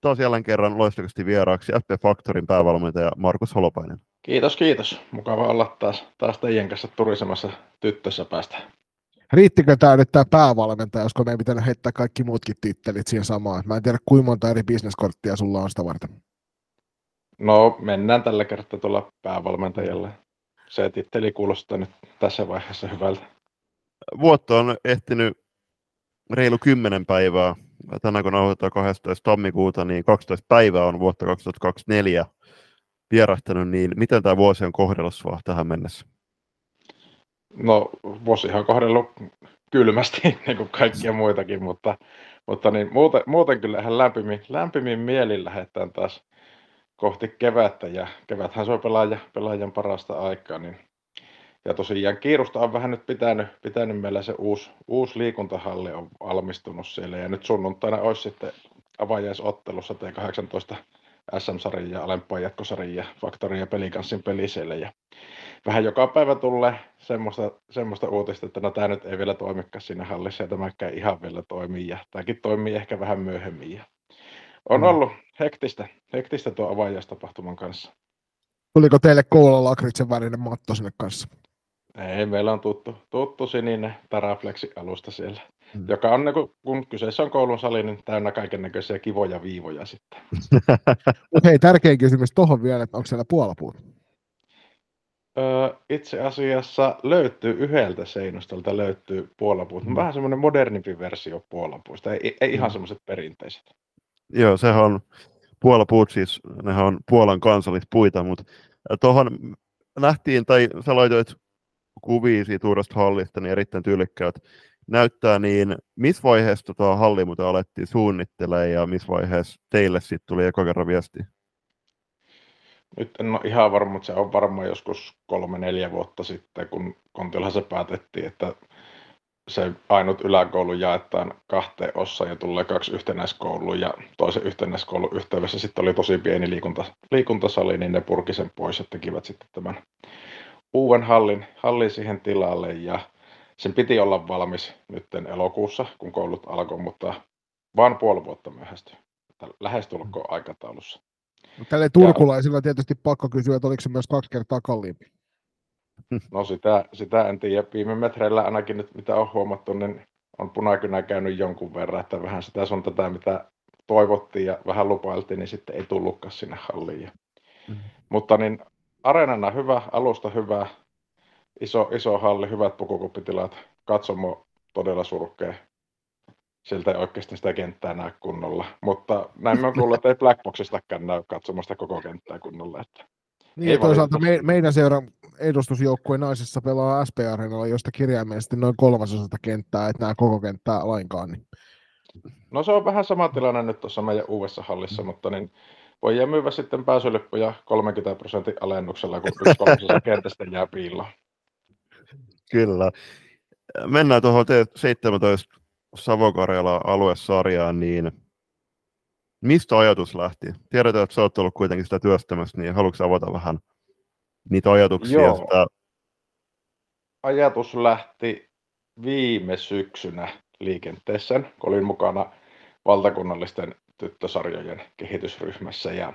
taas jälleen kerran loistakasti vieraaksi FP Factorin päävalmentaja Markus Holopainen. Kiitos, kiitos. Mukava olla taas, taas teidän kanssa turisemassa tyttössä päästä. Riittikö tämä nyt tämä päävalmentaja, josko meidän pitänyt heittää kaikki muutkin tittelit siihen samaan? Mä en tiedä, kuinka monta eri bisneskorttia sulla on sitä varten. No, mennään tällä kertaa tuolla päävalmentajalle. Se titteli kuulostaa nyt tässä vaiheessa hyvältä vuotta on ehtinyt reilu 10 päivää. Tänään kun nauhoitetaan 12. tammikuuta, niin 12 päivää on vuotta 2024 vierahtanut, niin miten tämä vuosi on kohdellut sinua tähän mennessä? No vuosi on kohdellut kylmästi, niin kuin kaikkia muitakin, mutta, mutta niin, muuten, muuten kyllä ihan lämpimin, lämpimin mielin lähdetään taas kohti kevättä, ja keväthän se on pelaaja, pelaajan parasta aikaa, niin ja tosiaan kiirusta on vähän nyt pitänyt, pitänyt meillä se uusi, uusi liikuntahalli on valmistunut siellä ja nyt sunnuntaina olisi sitten avajaisottelussa T18 SM-sarja, alempaa jatkosarja, Faktori ja Pelikanssin peli siellä. Ja vähän joka päivä tulee semmoista, semmoista uutista, että no tämä nyt ei vielä toimikaan siinä hallissa ja tämäkään ihan vielä toimii ja tämäkin toimii ehkä vähän myöhemmin. Ja on mm. ollut hektistä, hektistä tuo avajaistapahtuman kanssa. Tuliko teille koululla lakritsen värinen matto sinne kanssa? Ei, meillä on tuttu, tuttu sininen Taraflexi-alusta siellä, mm. joka on, niin kun, kun kyseessä on koulun sali, niin täynnä kaiken näköisiä kivoja viivoja sitten. Mutta hei, tärkein kysymys tuohon vielä, että onko siellä puolapuut? Öö, itse asiassa löytyy yhdeltä seinustolta löytyy puolapuut. Mm. Vähän semmoinen modernimpi versio puolapuista, ei, ei ihan mm. semmoiset perinteiset. Joo, sehän on puolapuut siis, nehän on Puolan kansallispuita, mutta tuohon nähtiin, tai sä laitoit kuvia siitä uudesta hallista, niin erittäin tyylikkäät näyttää, niin missä vaiheessa tuo halli muuten alettiin suunnittelemaan ja missä vaiheessa teille sitten tuli eka kerran viesti? Nyt en ole ihan varma, mutta se on varmaan joskus kolme-neljä vuotta sitten, kun Kontillahan se päätettiin, että se ainut yläkoulu jaetaan kahteen osaan ja tulee kaksi yhtenäiskoulua ja toisen yhtenäiskoulun yhteydessä sitten oli tosi pieni liikunta, liikuntasali, niin ne purki sen pois ja tekivät sitten tämän uuden hallin, hallin siihen tilalle ja sen piti olla valmis nyt elokuussa, kun koulut alkoi, mutta vain puoli vuotta myöhästyi. Lähestulkoon mm. aikataulussa. No, tälle turkulaisilla ja, tietysti pakko kysyä, että oliko se myös kaksi kertaa kalliimpi? No sitä, sitä en tiedä. Viime metreillä ainakin nyt mitä on huomattu, niin on punakynä käynyt jonkun verran, että vähän sitä on tätä, mitä toivottiin ja vähän lupailtiin, niin sitten ei tullutkaan sinne halliin. Mm. Mutta niin areenana hyvä, alusta hyvä, iso, iso halli, hyvät pukukuppitilat, katsomo todella surkea. Siltä ei oikeasti sitä kenttää näe kunnolla. Mutta näin on kuullut, että ei Blackboxistakaan näy katsomasta koko kenttää kunnolla. Että niin, ja toisaalta me, meidän seuran edustusjoukkueen naisissa pelaa SP Areenalla, josta kirjaimellisesti noin kolmasosasta kenttää, että nämä koko kenttää lainkaan. Niin. No se on vähän sama tilanne nyt tuossa meidän uudessa hallissa, mutta niin voi myyä sitten pääsylippuja 30 prosentin alennuksella, kun yksi kolmasosa kentästä jää piiloon. Kyllä. Mennään tuohon T17 Savokarjala aluesarjaan, niin mistä ajatus lähti? Tiedetään, että sä oot ollut kuitenkin sitä työstämässä, niin haluatko avata vähän niitä ajatuksia? Joo. Sitä... Ajatus lähti viime syksynä liikenteessä, kun olin mukana valtakunnallisten tyttösarjojen kehitysryhmässä ja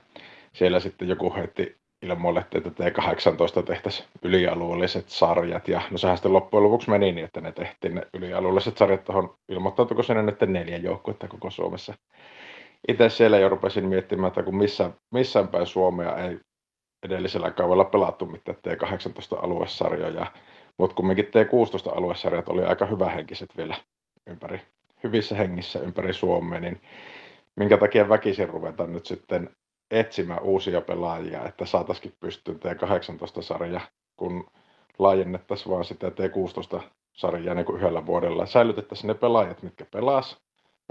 siellä sitten joku heitti ilmoille, että T18 tehtäisiin ylialueelliset sarjat. Ja no sehän sitten loppujen lopuksi meni niin, että ne tehtiin ne ylialueelliset sarjat tuohon, ilmoittautuiko sinne nyt neljä joukkuetta koko Suomessa. Itse siellä jo rupesin miettimään, että kun missään, missään päin Suomea ei edellisellä kaudella pelattu mitään T18 aluesarjoja, mutta kumminkin T16 aluesarjat oli aika hyvähenkiset vielä ympäri, hyvissä hengissä ympäri Suomea, niin minkä takia väkisin ruvetaan nyt sitten etsimään uusia pelaajia, että saataisiin pystyyn T18-sarja, kun laajennettaisiin vaan sitä T16-sarjaa niin kuin yhdellä vuodella. Säilytettäisiin ne pelaajat, mitkä pelas,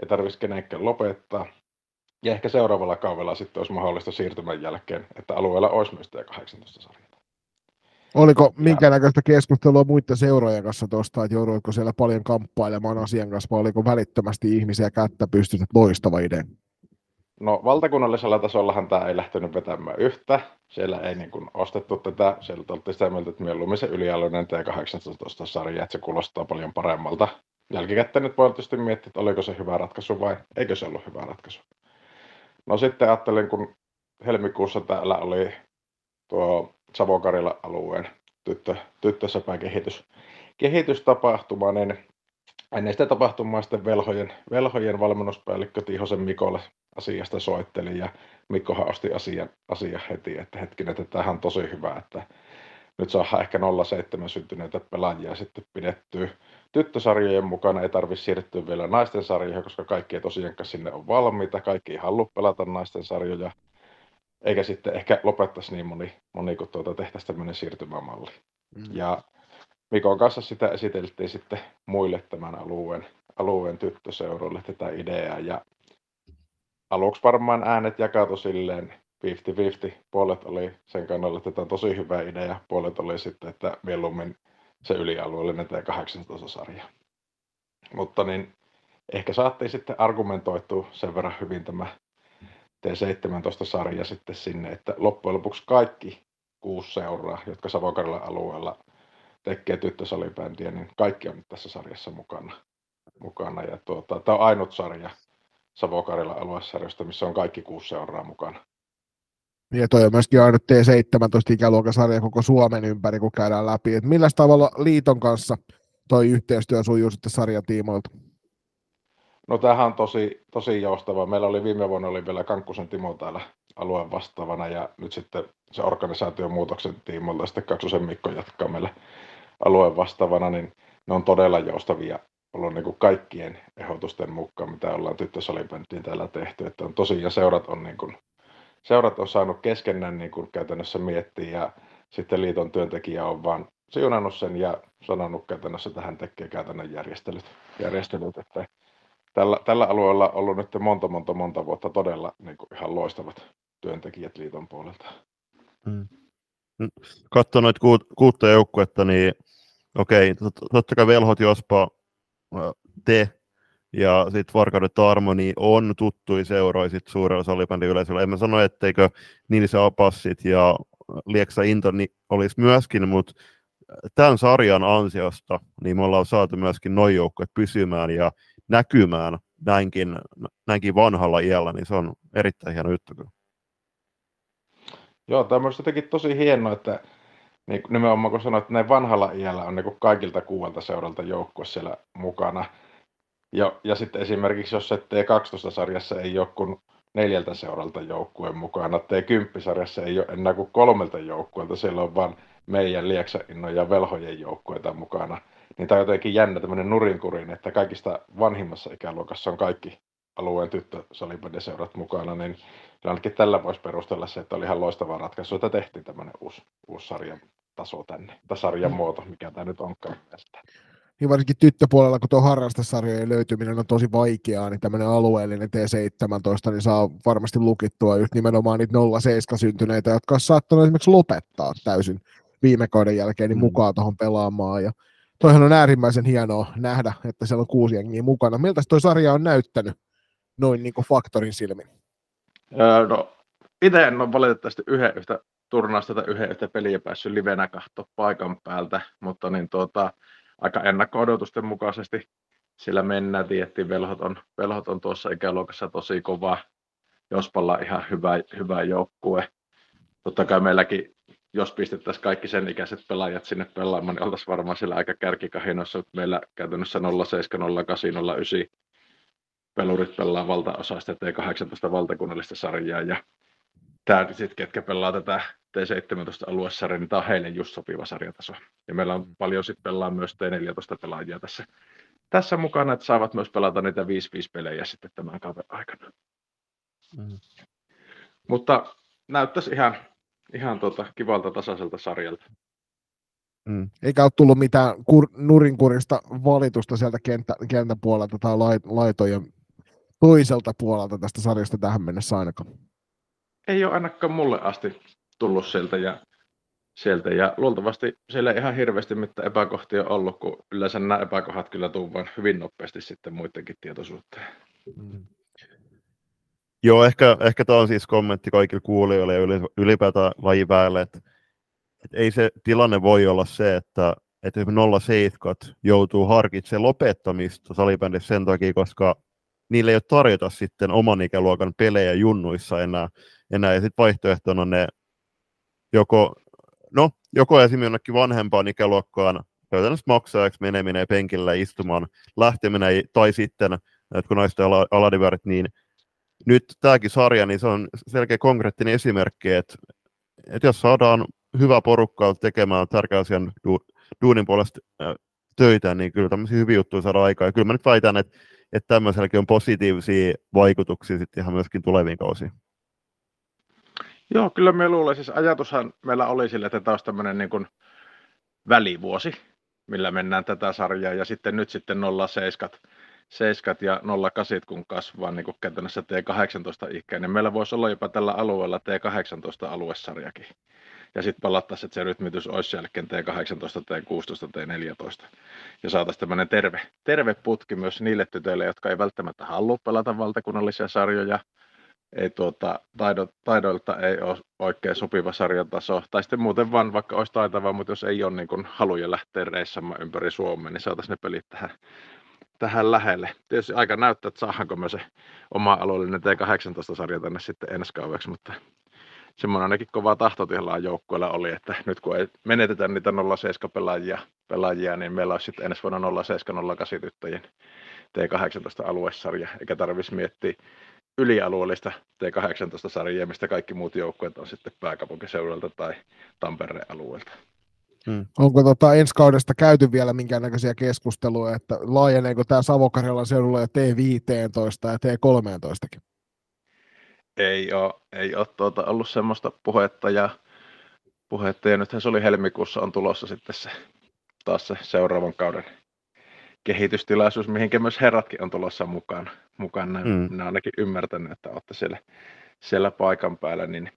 ei tarvitsisi kenenkään lopettaa. Ja ehkä seuraavalla kaudella sitten olisi mahdollista siirtymän jälkeen, että alueella olisi myös T18-sarja. Oliko minkä näköistä keskustelua muiden seurojen kanssa tuosta, että jouduitko siellä paljon kamppailemaan asian kanssa, vai oliko välittömästi ihmisiä kättä pystynyt loistava idea? No valtakunnallisella tasollahan tämä ei lähtenyt vetämään yhtä. Siellä ei niin kuin ostettu tätä. Siellä oltiin sitä mieltä, että mieluummin se ylialueinen T18-sarja, että se kuulostaa paljon paremmalta. Jälkikäteen nyt voi tietysti miettiä, että oliko se hyvä ratkaisu vai eikö se ollut hyvä ratkaisu. No sitten ajattelin, kun helmikuussa täällä oli tuo Savokarilla alueen tyttö, tyttösäpäkehitys kehitystapahtuma, niin ennen sitä tapahtumaa sitten velhojen, velhojen valmennuspäällikkö Tihosen Mikolle asiasta soitteli ja Mikkohan osti asian, asia heti, että hetkinen, että tämähän on tosi hyvä, että nyt saadaan ehkä 07 syntyneitä pelaajia sitten pidettyä tyttösarjojen mukana, ei tarvitse siirtyä vielä naisten sarjoihin, koska kaikki ei tosiaankaan sinne ole valmiita, kaikki ei halua pelata naisten sarjoja, eikä sitten ehkä lopettaisi niin moni, moni kun tuota tehtäisiin tämmöinen siirtymämalli. Mm. Ja Mikon kanssa sitä esiteltiin sitten muille tämän alueen, alueen tyttöseuroille tätä ideaa ja aluksi varmaan äänet jakautu silleen 50-50. Puolet oli sen kannalla, että tämä on tosi hyvä idea, puolet oli sitten, että mieluummin se ylialueellinen T18-sarja. Mutta niin ehkä saatiin sitten argumentoitua sen verran hyvin tämä T17-sarja sitten sinne, että loppujen lopuksi kaikki kuusi seuraa, jotka Savokarilla alueella tekee tyttösalibändiä, niin kaikki on nyt tässä sarjassa mukana. mukana. Ja tuota, tämä on ainut sarja Savokarilla aluesarjasta, missä on kaikki kuusi seuraa mukana. Ja toi on myöskin ainut T17-ikäluokan sarja koko Suomen ympäri, kun käydään läpi. Et millä tavalla liiton kanssa toi yhteistyö sujuu sitten sarjatiimoilta? No tämähän on tosi, tosi joustava. Meillä oli viime vuonna oli vielä Kankkusen Timo täällä alueen vastaavana ja nyt sitten se organisaation muutoksen tiimoilta sitten Kaksosen Mikko jatkaa meillä alueen vastaavana, niin ne on todella joustavia ollut niin kuin kaikkien ehdotusten mukaan, mitä ollaan tyttösalibändtiin täällä tehty. Että on tosi, ja seurat on, niin kuin, seurat on saanut keskenään niin kuin käytännössä miettiä, ja sitten liiton työntekijä on vaan siunannut sen ja sanonut käytännössä, että hän tekee käytännön järjestelyt. järjestelyt että tällä, tällä alueella on ollut nyt monta, monta, monta vuotta todella niin kuin ihan loistavat työntekijät liiton puolelta. Hmm. Katso noita kuutta joukkuetta, niin okei, totta kai Velhot, Jospa, te ja sitten Varkauden Tarmo niin on tuttui seuroi sit suurella salibändin yleisöllä. En mä sano, etteikö Nilsa Apassit ja Lieksa Inton niin olisi myöskin, mutta tämän sarjan ansiosta niin me ollaan saatu myöskin noin joukkueet pysymään ja näkymään näinkin, näinkin vanhalla iällä, niin se on erittäin hieno juttu. Joo, tämä on jotenkin tosi hienoa, että niin nimenomaan kun sanoit, että näin vanhalla iällä on niin kaikilta kuuelta seuralta joukkue siellä mukana. Ja, ja sitten esimerkiksi jos se T12-sarjassa ei ole kuin neljältä seuralta joukkueen mukana, T10-sarjassa ei ole enää kuin kolmelta joukkueelta, siellä on vain meidän Lieksainnon ja Velhojen joukkueita mukana. Niin tämä on jotenkin jännä tämmöinen nurinkurin, että kaikista vanhimmassa ikäluokassa on kaikki alueen tyttösalibändiseurat mukana, niin ainakin tällä voisi perustella se, että oli ihan loistava ratkaisu, että tehtiin tämmöinen uusi, uusi sarjan taso tänne, tai sarjan mm. muoto, mikä tämä nyt onkaan. Niin varsinkin tyttöpuolella, kun tuo harrastesarjojen löytyminen on tosi vaikeaa, niin tämmöinen alueellinen T17 niin saa varmasti lukittua just nimenomaan niitä 07 syntyneitä, jotka on saattanut esimerkiksi lopettaa täysin viime kauden jälkeen niin mm. mukaan tuohon pelaamaan. Ja toihan on äärimmäisen hienoa nähdä, että siellä on kuusi jengiä mukana. Miltä tuo sarja on näyttänyt noin niin kuin faktorin silmin? Öö, no, itse en ole valitettavasti yhden yhtä turnausta tai yhden yhtä peliä päässyt livenä katsoa paikan päältä, mutta niin tuota, aika ennakko-odotusten mukaisesti sillä mennään. Tiettiin, velhot on, velhot on tuossa ikäluokassa tosi kova, Jospalla ihan hyvä, hyvä joukkue. Totta kai meilläkin, jos pistettäisiin kaikki sen ikäiset pelaajat sinne pelaamaan, niin oltaisiin varmaan sillä aika kärkikahinossa, mutta meillä käytännössä 07, 08, 09 pelurit pelaa valtaosa sitä T18 valtakunnallista sarjaa ja tämä sitten, ketkä pelaa tätä T17 aluesarjaa, niin tämä on heille just sopiva sarjataso. Ja meillä on paljon sitten pelaa myös T14 pelaajia tässä, tässä mukana, että saavat myös pelata niitä 5-5 pelejä sitten tämän kauden aikana. Mm. Mutta näyttäisi ihan, ihan tota, kivalta tasaiselta sarjalta. Mm. Eikä ole tullut mitään kur, nurinkurista valitusta sieltä kenttä, kentän puolelta tai laitojen toiselta puolelta tästä sarjasta tähän mennessä ainakaan. Ei ole ainakaan mulle asti tullut sieltä ja, sieltä ja luultavasti siellä ei ihan hirveästi mitään epäkohtia on ollut, kun yleensä nämä epäkohdat kyllä tuu vain hyvin nopeasti sitten muidenkin tietoisuuteen. Mm. Joo, ehkä, ehkä tämä on siis kommentti kaikille kuulijoille ja ylipäätään lajiväelle, että, että ei se tilanne voi olla se, että, että 07 joutuu harkitsemaan lopettamista salibändissä sen takia, koska niille ei ole tarjota sitten oman ikäluokan pelejä junnuissa enää, enää. ja sitten vaihtoehtona ne joko, no, joko esimerkiksi jonnekin vanhempaan ikäluokkaan käytännössä maksajaksi meneminen penkillä istumaan, lähteminen, tai sitten, että kun naisten aladiverit, niin nyt tämäkin sarja, niin se on selkeä konkreettinen esimerkki, että, että jos saadaan hyvä porukka tekemään tärkeän asian du, duunin puolesta töitä, niin kyllä tämmöisiä hyviä juttuja saadaan aikaa. Ja kyllä mä nyt väitän, että että tämmöiselläkin on positiivisia vaikutuksia sitten ihan myöskin tuleviin kausiin. Joo, kyllä me luulen. Siis ajatushan meillä oli sille, että tämä olisi tämmöinen niin kuin välivuosi, millä mennään tätä sarjaa, ja sitten nyt sitten 07 7 ja 08 kun kasvaa niin kuin käytännössä T18-ikäinen. Meillä voisi olla jopa tällä alueella T18-aluesarjakin. ja sitten palattaisiin, että se rytmitys olisi jälkeen T18, T16, T14. Ja saataisiin tämmöinen terve, terve putki myös niille tytöille, jotka ei välttämättä halua pelata valtakunnallisia sarjoja, ei tuota, taido, taidoilta ei ole oikein sopiva sarjataso, tai sitten muuten vaan vaikka olisi taitava, mutta jos ei ole niin haluja lähteä reissamaan ympäri Suomea, niin saataisiin ne pelit tähän, tähän lähelle. Tietysti aika näyttää, että saadaanko me se oma alueellinen T18-sarja tänne sitten ensi kaudeksi, mutta semmoinen ainakin kova tahtotilaa joukkueella oli, että nyt kun ei menetetä niitä 07 pelaajia, pelaajia niin meillä olisi sitten ensi vuonna 07 08 tyttöjen T18-aluesarja, eikä tarvitsisi miettiä ylialueellista T18-sarjaa, mistä kaikki muut joukkueet on sitten pääkaupunkiseudulta tai Tampereen alueelta. Hmm. Onko tota ensi kaudesta käyty vielä minkäännäköisiä keskusteluja, että laajeneeko tämä Savokarjalan seudulla jo T15 ja T13? Ei ole, ei ole tuota ollut semmoista puhetta ja, puhetta ja nythän se oli helmikuussa on tulossa sitten se, taas se seuraavan kauden kehitystilaisuus, mihinkä myös herratkin on tulossa mukaan. mukaan näin. Mm. Minä ainakin ymmärtänyt, että olette siellä, siellä paikan päällä, niin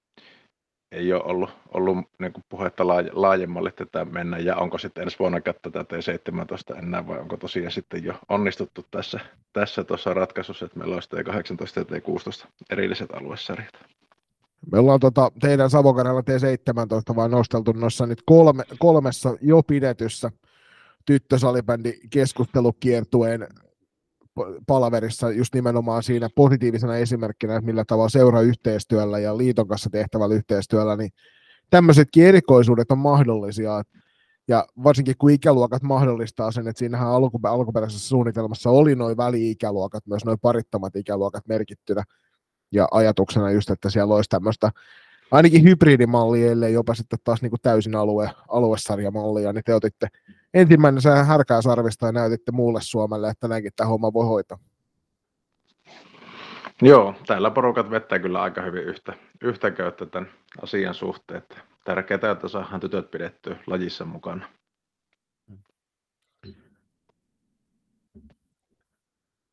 ei ole ollut, ollut niin kuin puhetta laaje, laajemmalle tätä mennä, ja onko sitten ensi vuonna tätä T17 enää, vai onko tosiaan sitten jo onnistuttu tässä, tässä tuossa ratkaisussa, että meillä olisi T18 ja T16 erilliset aluesarjat. Me ollaan tota, teidän Savokarjalla T17 vain nosteltu noissa nyt kolme, kolmessa jo pidetyssä tyttösalibändi keskustelukiertueen palaverissa just nimenomaan siinä positiivisena esimerkkinä, että millä tavalla seurayhteistyöllä ja liiton kanssa tehtävällä yhteistyöllä, niin tämmöisetkin erikoisuudet on mahdollisia. Ja varsinkin kun ikäluokat mahdollistaa sen, että siinähän alkupä- alkuperäisessä suunnitelmassa oli noin väli-ikäluokat, myös noin parittomat ikäluokat merkittynä. Ja ajatuksena just, että siellä olisi tämmöistä ainakin hybridimallia, ellei jopa sitten taas niin kuin täysin alue, aluesarjamallia, niin te otitte ensimmäinen sä härkää sarvista ja näytitte muulle Suomelle, että näinkin tämä homma voi hoitaa. Joo, täällä porukat vettää kyllä aika hyvin yhtä, yhtä köyttä tämän asian suhteen. Että tärkeää, että saadaan tytöt pidettyä lajissa mukana.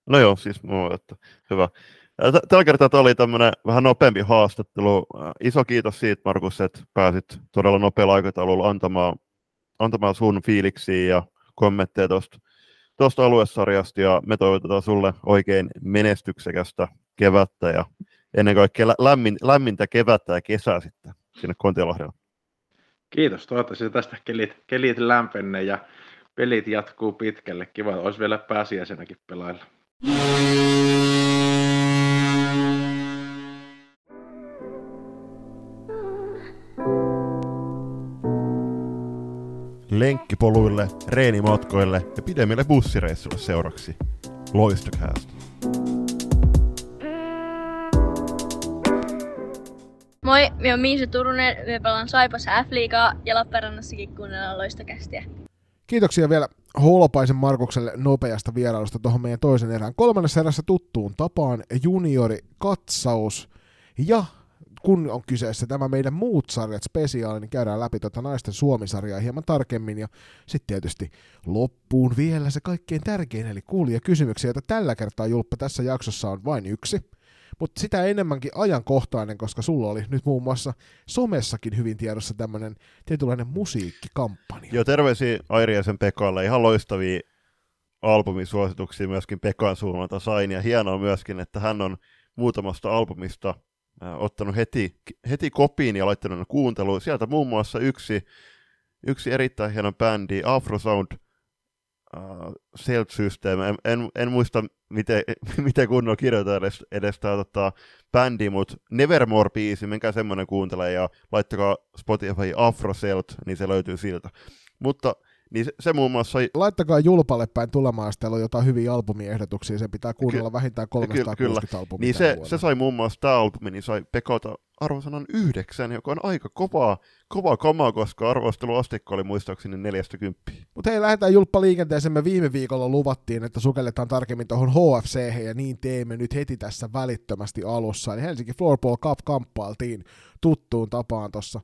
No joo, siis muu, että hyvä. Tällä kertaa tämä oli tämmöinen vähän nopeampi haastattelu. Iso kiitos siitä, Markus, että pääsit todella nopealla aikataululla antamaan antamaan sun fiiliksiä ja kommentteja tuosta tuosta aluesarjasta ja me toivotetaan sulle oikein menestyksekästä kevättä ja ennen kaikkea lämmin, lämmintä kevättä ja kesää sitten sinne Kontiolahdella. Kiitos, toivottavasti tästä kelit, kelit lämpenee ja pelit jatkuu pitkälle. Kiva, olisi vielä pääsiäisenäkin pelailla. Lenkkipoluille, reenimatkoille ja pidemmille bussireissuille seuraksi. Loistokäästä. Moi, minä olen Miisa Turunen, me pelaan Saipassa F-liigaa ja Lappeenrannassakin kuunnellaan loistokästiä. Kiitoksia vielä Holopaisen Markukselle nopeasta vierailusta tuohon meidän toisen erään. Kolmannessa erässä tuttuun tapaan juniori katsaus ja kun on kyseessä tämä meidän muut sarjat spesiaali, niin käydään läpi tuota naisten Suomi-sarjaa hieman tarkemmin ja sitten tietysti loppuun vielä se kaikkein tärkein, eli kuulija kysymyksiä, joita tällä kertaa Julppa tässä jaksossa on vain yksi, mutta sitä enemmänkin ajankohtainen, koska sulla oli nyt muun muassa somessakin hyvin tiedossa tämmöinen tietynlainen musiikkikampanja. Joo, terveisiä Airiaisen Pekalle, ihan loistavia albumisuosituksia myöskin Pekan suunnalta sain, ja hienoa myöskin, että hän on muutamasta albumista ottanut heti, heti kopiin ja laittanut kuunteluun. Sieltä muun muassa yksi, yksi erittäin hieno bändi, Afrosound uh, Self System. En, en, en muista, miten, miten kunnolla kirjoitetaan edes, edes tämä tota, bändi, mutta Nevermore-biisi, menkää semmoinen kuuntele ja laittakaa Spotify Afro Celt, niin se löytyy siltä. Mutta niin se, se muun muassa... Laittakaa Julpalle päin tulemaan, jos teillä on jotain hyviä albumiehdotuksia, se pitää kuunnella Ky- vähintään 360 kyllä. albumia Niin se, se sai muun muassa tämä albumi, niin sai Pekota arvosanan yhdeksän, joka on aika kovaa, kovaa kamaa, koska arvosteluastikko oli muistaakseni 40. Mutta hei, lähdetään Julppa liikenteeseen. Me viime viikolla luvattiin, että sukelletaan tarkemmin tuohon HFC, ja niin teemme nyt heti tässä välittömästi alussa. Eli Helsinki Floorball Cup kamppailtiin tuttuun tapaan tuossa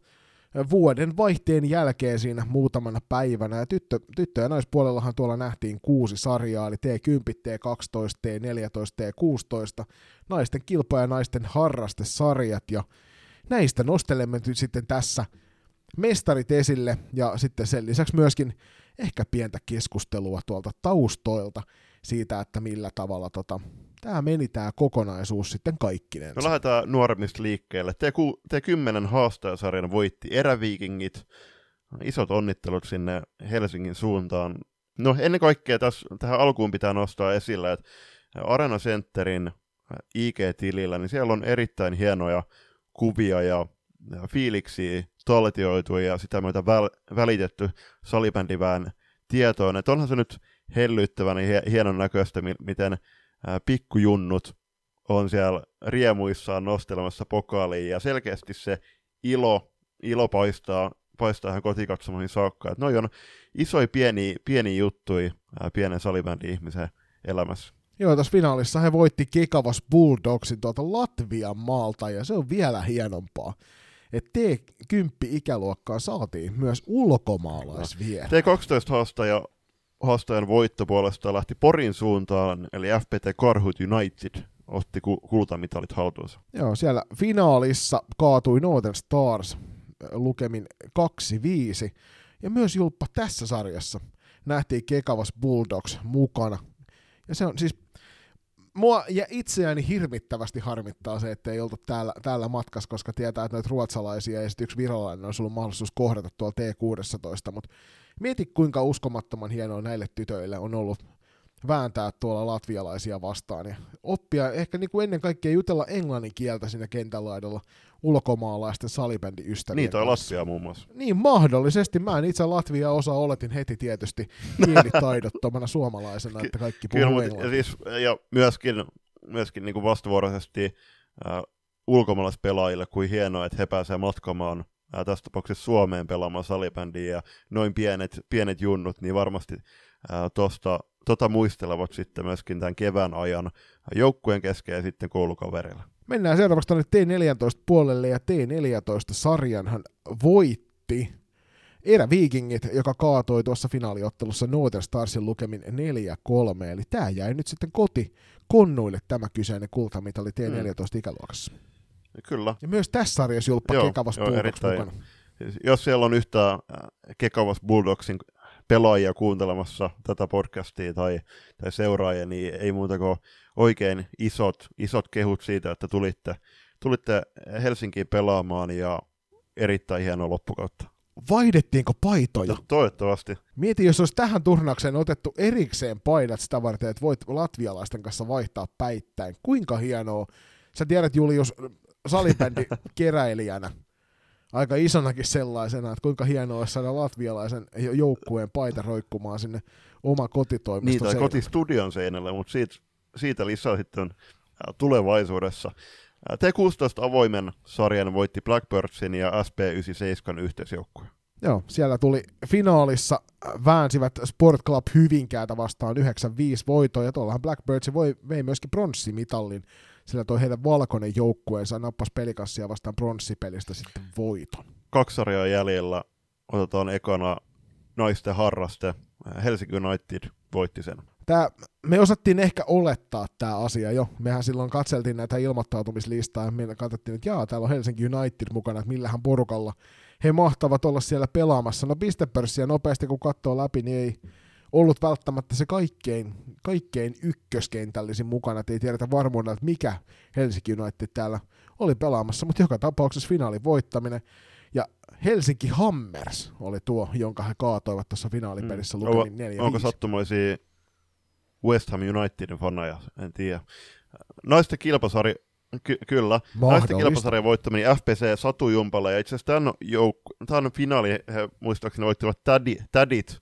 vuoden vaihteen jälkeen siinä muutamana päivänä. Ja tyttö, tyttö- ja naispuolellahan tuolla nähtiin kuusi sarjaa, eli T10, T12, T14, T16, naisten kilpa- ja naisten harrastesarjat, ja näistä nostelemme nyt sitten tässä mestarit esille ja sitten sen lisäksi myöskin ehkä pientä keskustelua tuolta taustoilta siitä, että millä tavalla tota, tämä meni tämä kokonaisuus sitten kaikkinensa. Me lähdetään nuoremmista liikkeelle. T10 haastajasarjan voitti eräviikingit. Isot onnittelut sinne Helsingin suuntaan. No ennen kaikkea tässä, tähän alkuun pitää nostaa esille, että Arena Centerin IG-tilillä, niin siellä on erittäin hienoja kuvia ja, ja fiiliksiä taltioitu ja sitä myötä väl, välitetty salibändivään tietoon. Että onhan se nyt hellyttävän ja hienon näköistä, miten pikkujunnut on siellä riemuissaan nostelemassa pokaaliin, ja selkeästi se ilo, ilo paistaa, paistaa ihan kotikatsomoihin saakka. Että noi on isoja pieni, pieni juttui pienen salibändin ihmisen elämässä. Joo, tässä finaalissa he voitti Kekavas Bulldogsin tuolta Latvian maalta, ja se on vielä hienompaa. Että T10-ikäluokkaan saatiin myös ulkomaalaisvieraat. T12 haastaja haastajan voitto puolestaan lähti Porin suuntaan, eli FPT Karhut United otti kultamitalit haltuunsa. Joo, siellä finaalissa kaatui Northern Stars lukemin 2-5, ja myös Julppa tässä sarjassa nähtiin Kekavas Bulldogs mukana. Ja se on siis, mua ja itseäni hirvittävästi harmittaa se, että ei oltu täällä, täällä matkassa, koska tietää, että näitä ruotsalaisia ja sitten yksi virolainen olisi ollut mahdollisuus kohdata tuolla T16, mutta Mieti kuinka uskomattoman hienoa näille tytöille on ollut vääntää tuolla latvialaisia vastaan ja oppia ehkä niin kuin ennen kaikkea jutella englannin kieltä siinä kentän laidalla ulkomaalaisten salibändiystävien Niin, toi Latvia muun muassa. Niin, mahdollisesti. Mä en itse Latvia osa oletin heti tietysti kielitaidottomana suomalaisena, että kaikki puhuu Kyllä, ja, siis, ja myöskin, myöskin niin kuin vastavuoroisesti äh, ulkomaalaispelaajille, kuin hienoa, että he pääsevät matkamaan ää, tässä tapauksessa Suomeen pelaamaan salibändiä ja noin pienet, pienet junnut, niin varmasti ää, tosta, tota muistelevat sitten myöskin tämän kevään ajan joukkueen kesken ja sitten koulukaverilla. Mennään seuraavaksi tuonne T14 puolelle ja T14-sarjanhan voitti Erä Vikingit, joka kaatoi tuossa finaaliottelussa Northern Starsin lukemin 4-3, eli tämä jäi nyt sitten koti konnuille tämä kyseinen kultamitali T14-ikäluokassa. Mm. Kyllä. Ja myös tässä sarjassa Julppa joo, Kekavas joo, Bulldogs mukana. Jos siellä on yhtään äh, Kekavas Bulldogsin pelaajia kuuntelemassa tätä podcastia tai, tai seuraajia, niin ei muuta kuin oikein isot, isot kehut siitä, että tulitte, tulitte Helsinkiin pelaamaan ja erittäin hieno loppukautta. Vaihdettiinko paitoja? No, toivottavasti. Mieti, jos olisi tähän turnaukseen otettu erikseen paidat sitä varten, että voit latvialaisten kanssa vaihtaa päittäin. Kuinka hienoa. Sä tiedät, Julius, salibändi keräilijänä, aika isonakin sellaisena, että kuinka hienoa olisi saada latvialaisen joukkueen paita roikkumaan sinne oma kotitoimiston Niin, tai kotistudion seinälle, mutta siitä, siitä lisää sitten tulevaisuudessa. T16 avoimen sarjan voitti Blackbirdsin ja SP97 yhteisjoukkue. Joo, siellä tuli finaalissa, väänsivät Sport Club Hyvinkäätä vastaan 9-5 voitoa, ja tuollahan Blackbirds voi, vei myöskin pronssimitallin sillä toi heidän valkoinen joukkueensa nappasi pelikassia vastaan pronssipelistä sitten voiton. Kaksi sarjaa jäljellä. Otetaan ekana naisten harraste. Helsinki United voitti sen. Tää, me osattiin ehkä olettaa tämä asia jo. Mehän silloin katseltiin näitä ilmoittautumislistaa ja me katsottiin, että jaa, täällä on Helsinki United mukana, että millähän porukalla he mahtavat olla siellä pelaamassa. No pistepörssiä nopeasti kun katsoo läpi, niin ei, ollut välttämättä se kaikkein, kaikkein ykköskentällisin mukana, että ei tiedetä varmuudella, että mikä Helsinki United täällä oli pelaamassa, mutta joka tapauksessa finaalin voittaminen. Ja Helsinki Hammers oli tuo, jonka he kaatoivat tuossa finaalipelissä mm. lukemin 4 Onko sattumoisia West Ham Unitedin fanaja? En tiedä. Naisten kilpasari, ky- kyllä. Naisten kilpasarjan voittaminen FPC Satu Jumpalla, ja itse asiassa tämän, jouk- tämän finaali he muistaakseni voittivat Tadit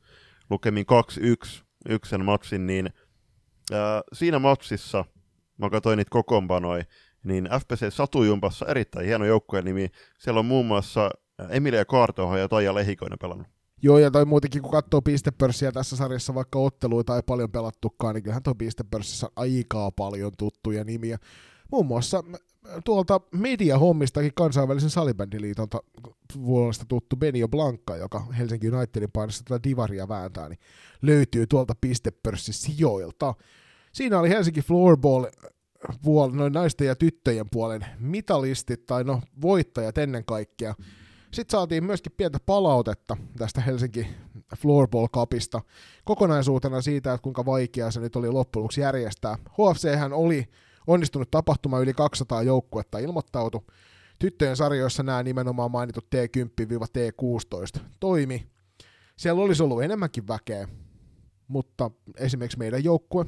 lukemin 2-1 yksen matsin, niin ää, siinä matsissa, mä katsoin niitä kokoonpanoja, niin FPC Satujumpassa erittäin hieno joukkueen nimi. Siellä on muun muassa Emilia Kaartoha ja Taija Lehikoinen pelannut. Joo, ja toi muutenkin, kun katsoo pistepörssiä tässä sarjassa, vaikka otteluita ei paljon pelattukaan, niin kyllähän toi pistepörssissä aikaa paljon tuttuja nimiä. Muun muassa tuolta mediahommistakin kansainvälisen salibändiliiton vuodesta tuttu Benio Blanca, joka Helsinki Unitedin painossa tätä divaria vääntää, niin löytyy tuolta pistepörssisijoilta. Siinä oli Helsinki Floorball puol- noin naisten ja tyttöjen puolen mitalistit, tai no voittajat ennen kaikkea. Sitten saatiin myöskin pientä palautetta tästä Helsinki Floorball Cupista kokonaisuutena siitä, että kuinka vaikeaa se nyt oli loppujen järjestää. HFC oli onnistunut tapahtuma, yli 200 joukkuetta ilmoittautu. Tyttöjen sarjoissa nämä nimenomaan mainitut T10-T16 toimi. Siellä olisi ollut enemmänkin väkeä, mutta esimerkiksi meidän joukkue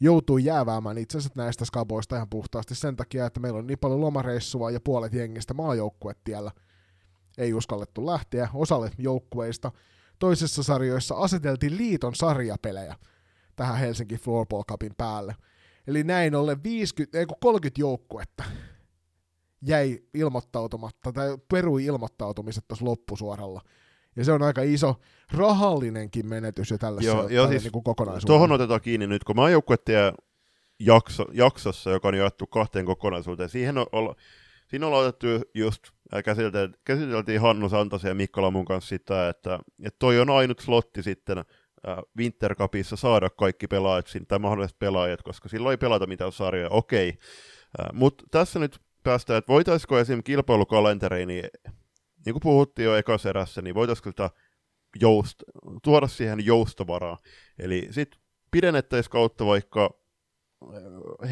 joutui jääväämään itse asiassa näistä skaboista ihan puhtaasti sen takia, että meillä on niin paljon lomareissua ja puolet jengistä maajoukkuetiellä ei uskallettu lähteä. Osalle joukkueista toisessa sarjoissa aseteltiin liiton sarjapelejä tähän Helsinki Floorball Cupin päälle. Eli näin ollen 50, ei 30 joukkuetta jäi ilmoittautumatta, tai perui ilmoittautumiset tuossa loppusuoralla. Ja se on aika iso rahallinenkin menetys jo tällä Joo, joo, siis niin kokonaisuudessa. Tuohon otetaan kiinni nyt, kun maajoukkuetie jakso, jaksossa, joka on jaettu kahteen kokonaisuuteen, siihen on, olla, siinä on otettu just, käsiteltiin, käsiteltiin Hannu Santosen ja Mikko Lamun kanssa sitä, että, että toi on ainut slotti sitten Winter Cupissa saada kaikki pelaajat sinne, tai mahdolliset pelaajat, koska silloin ei pelata mitään sarjoja, okei. Mutta tässä nyt päästään, että voitaisiko esim. kilpailukalenteri, niin, niin kuin puhuttiin jo ekassa erässä, niin voitaisiko sitä joust, tuoda siihen joustovaraa. Eli sitten pidennettäisiin kautta vaikka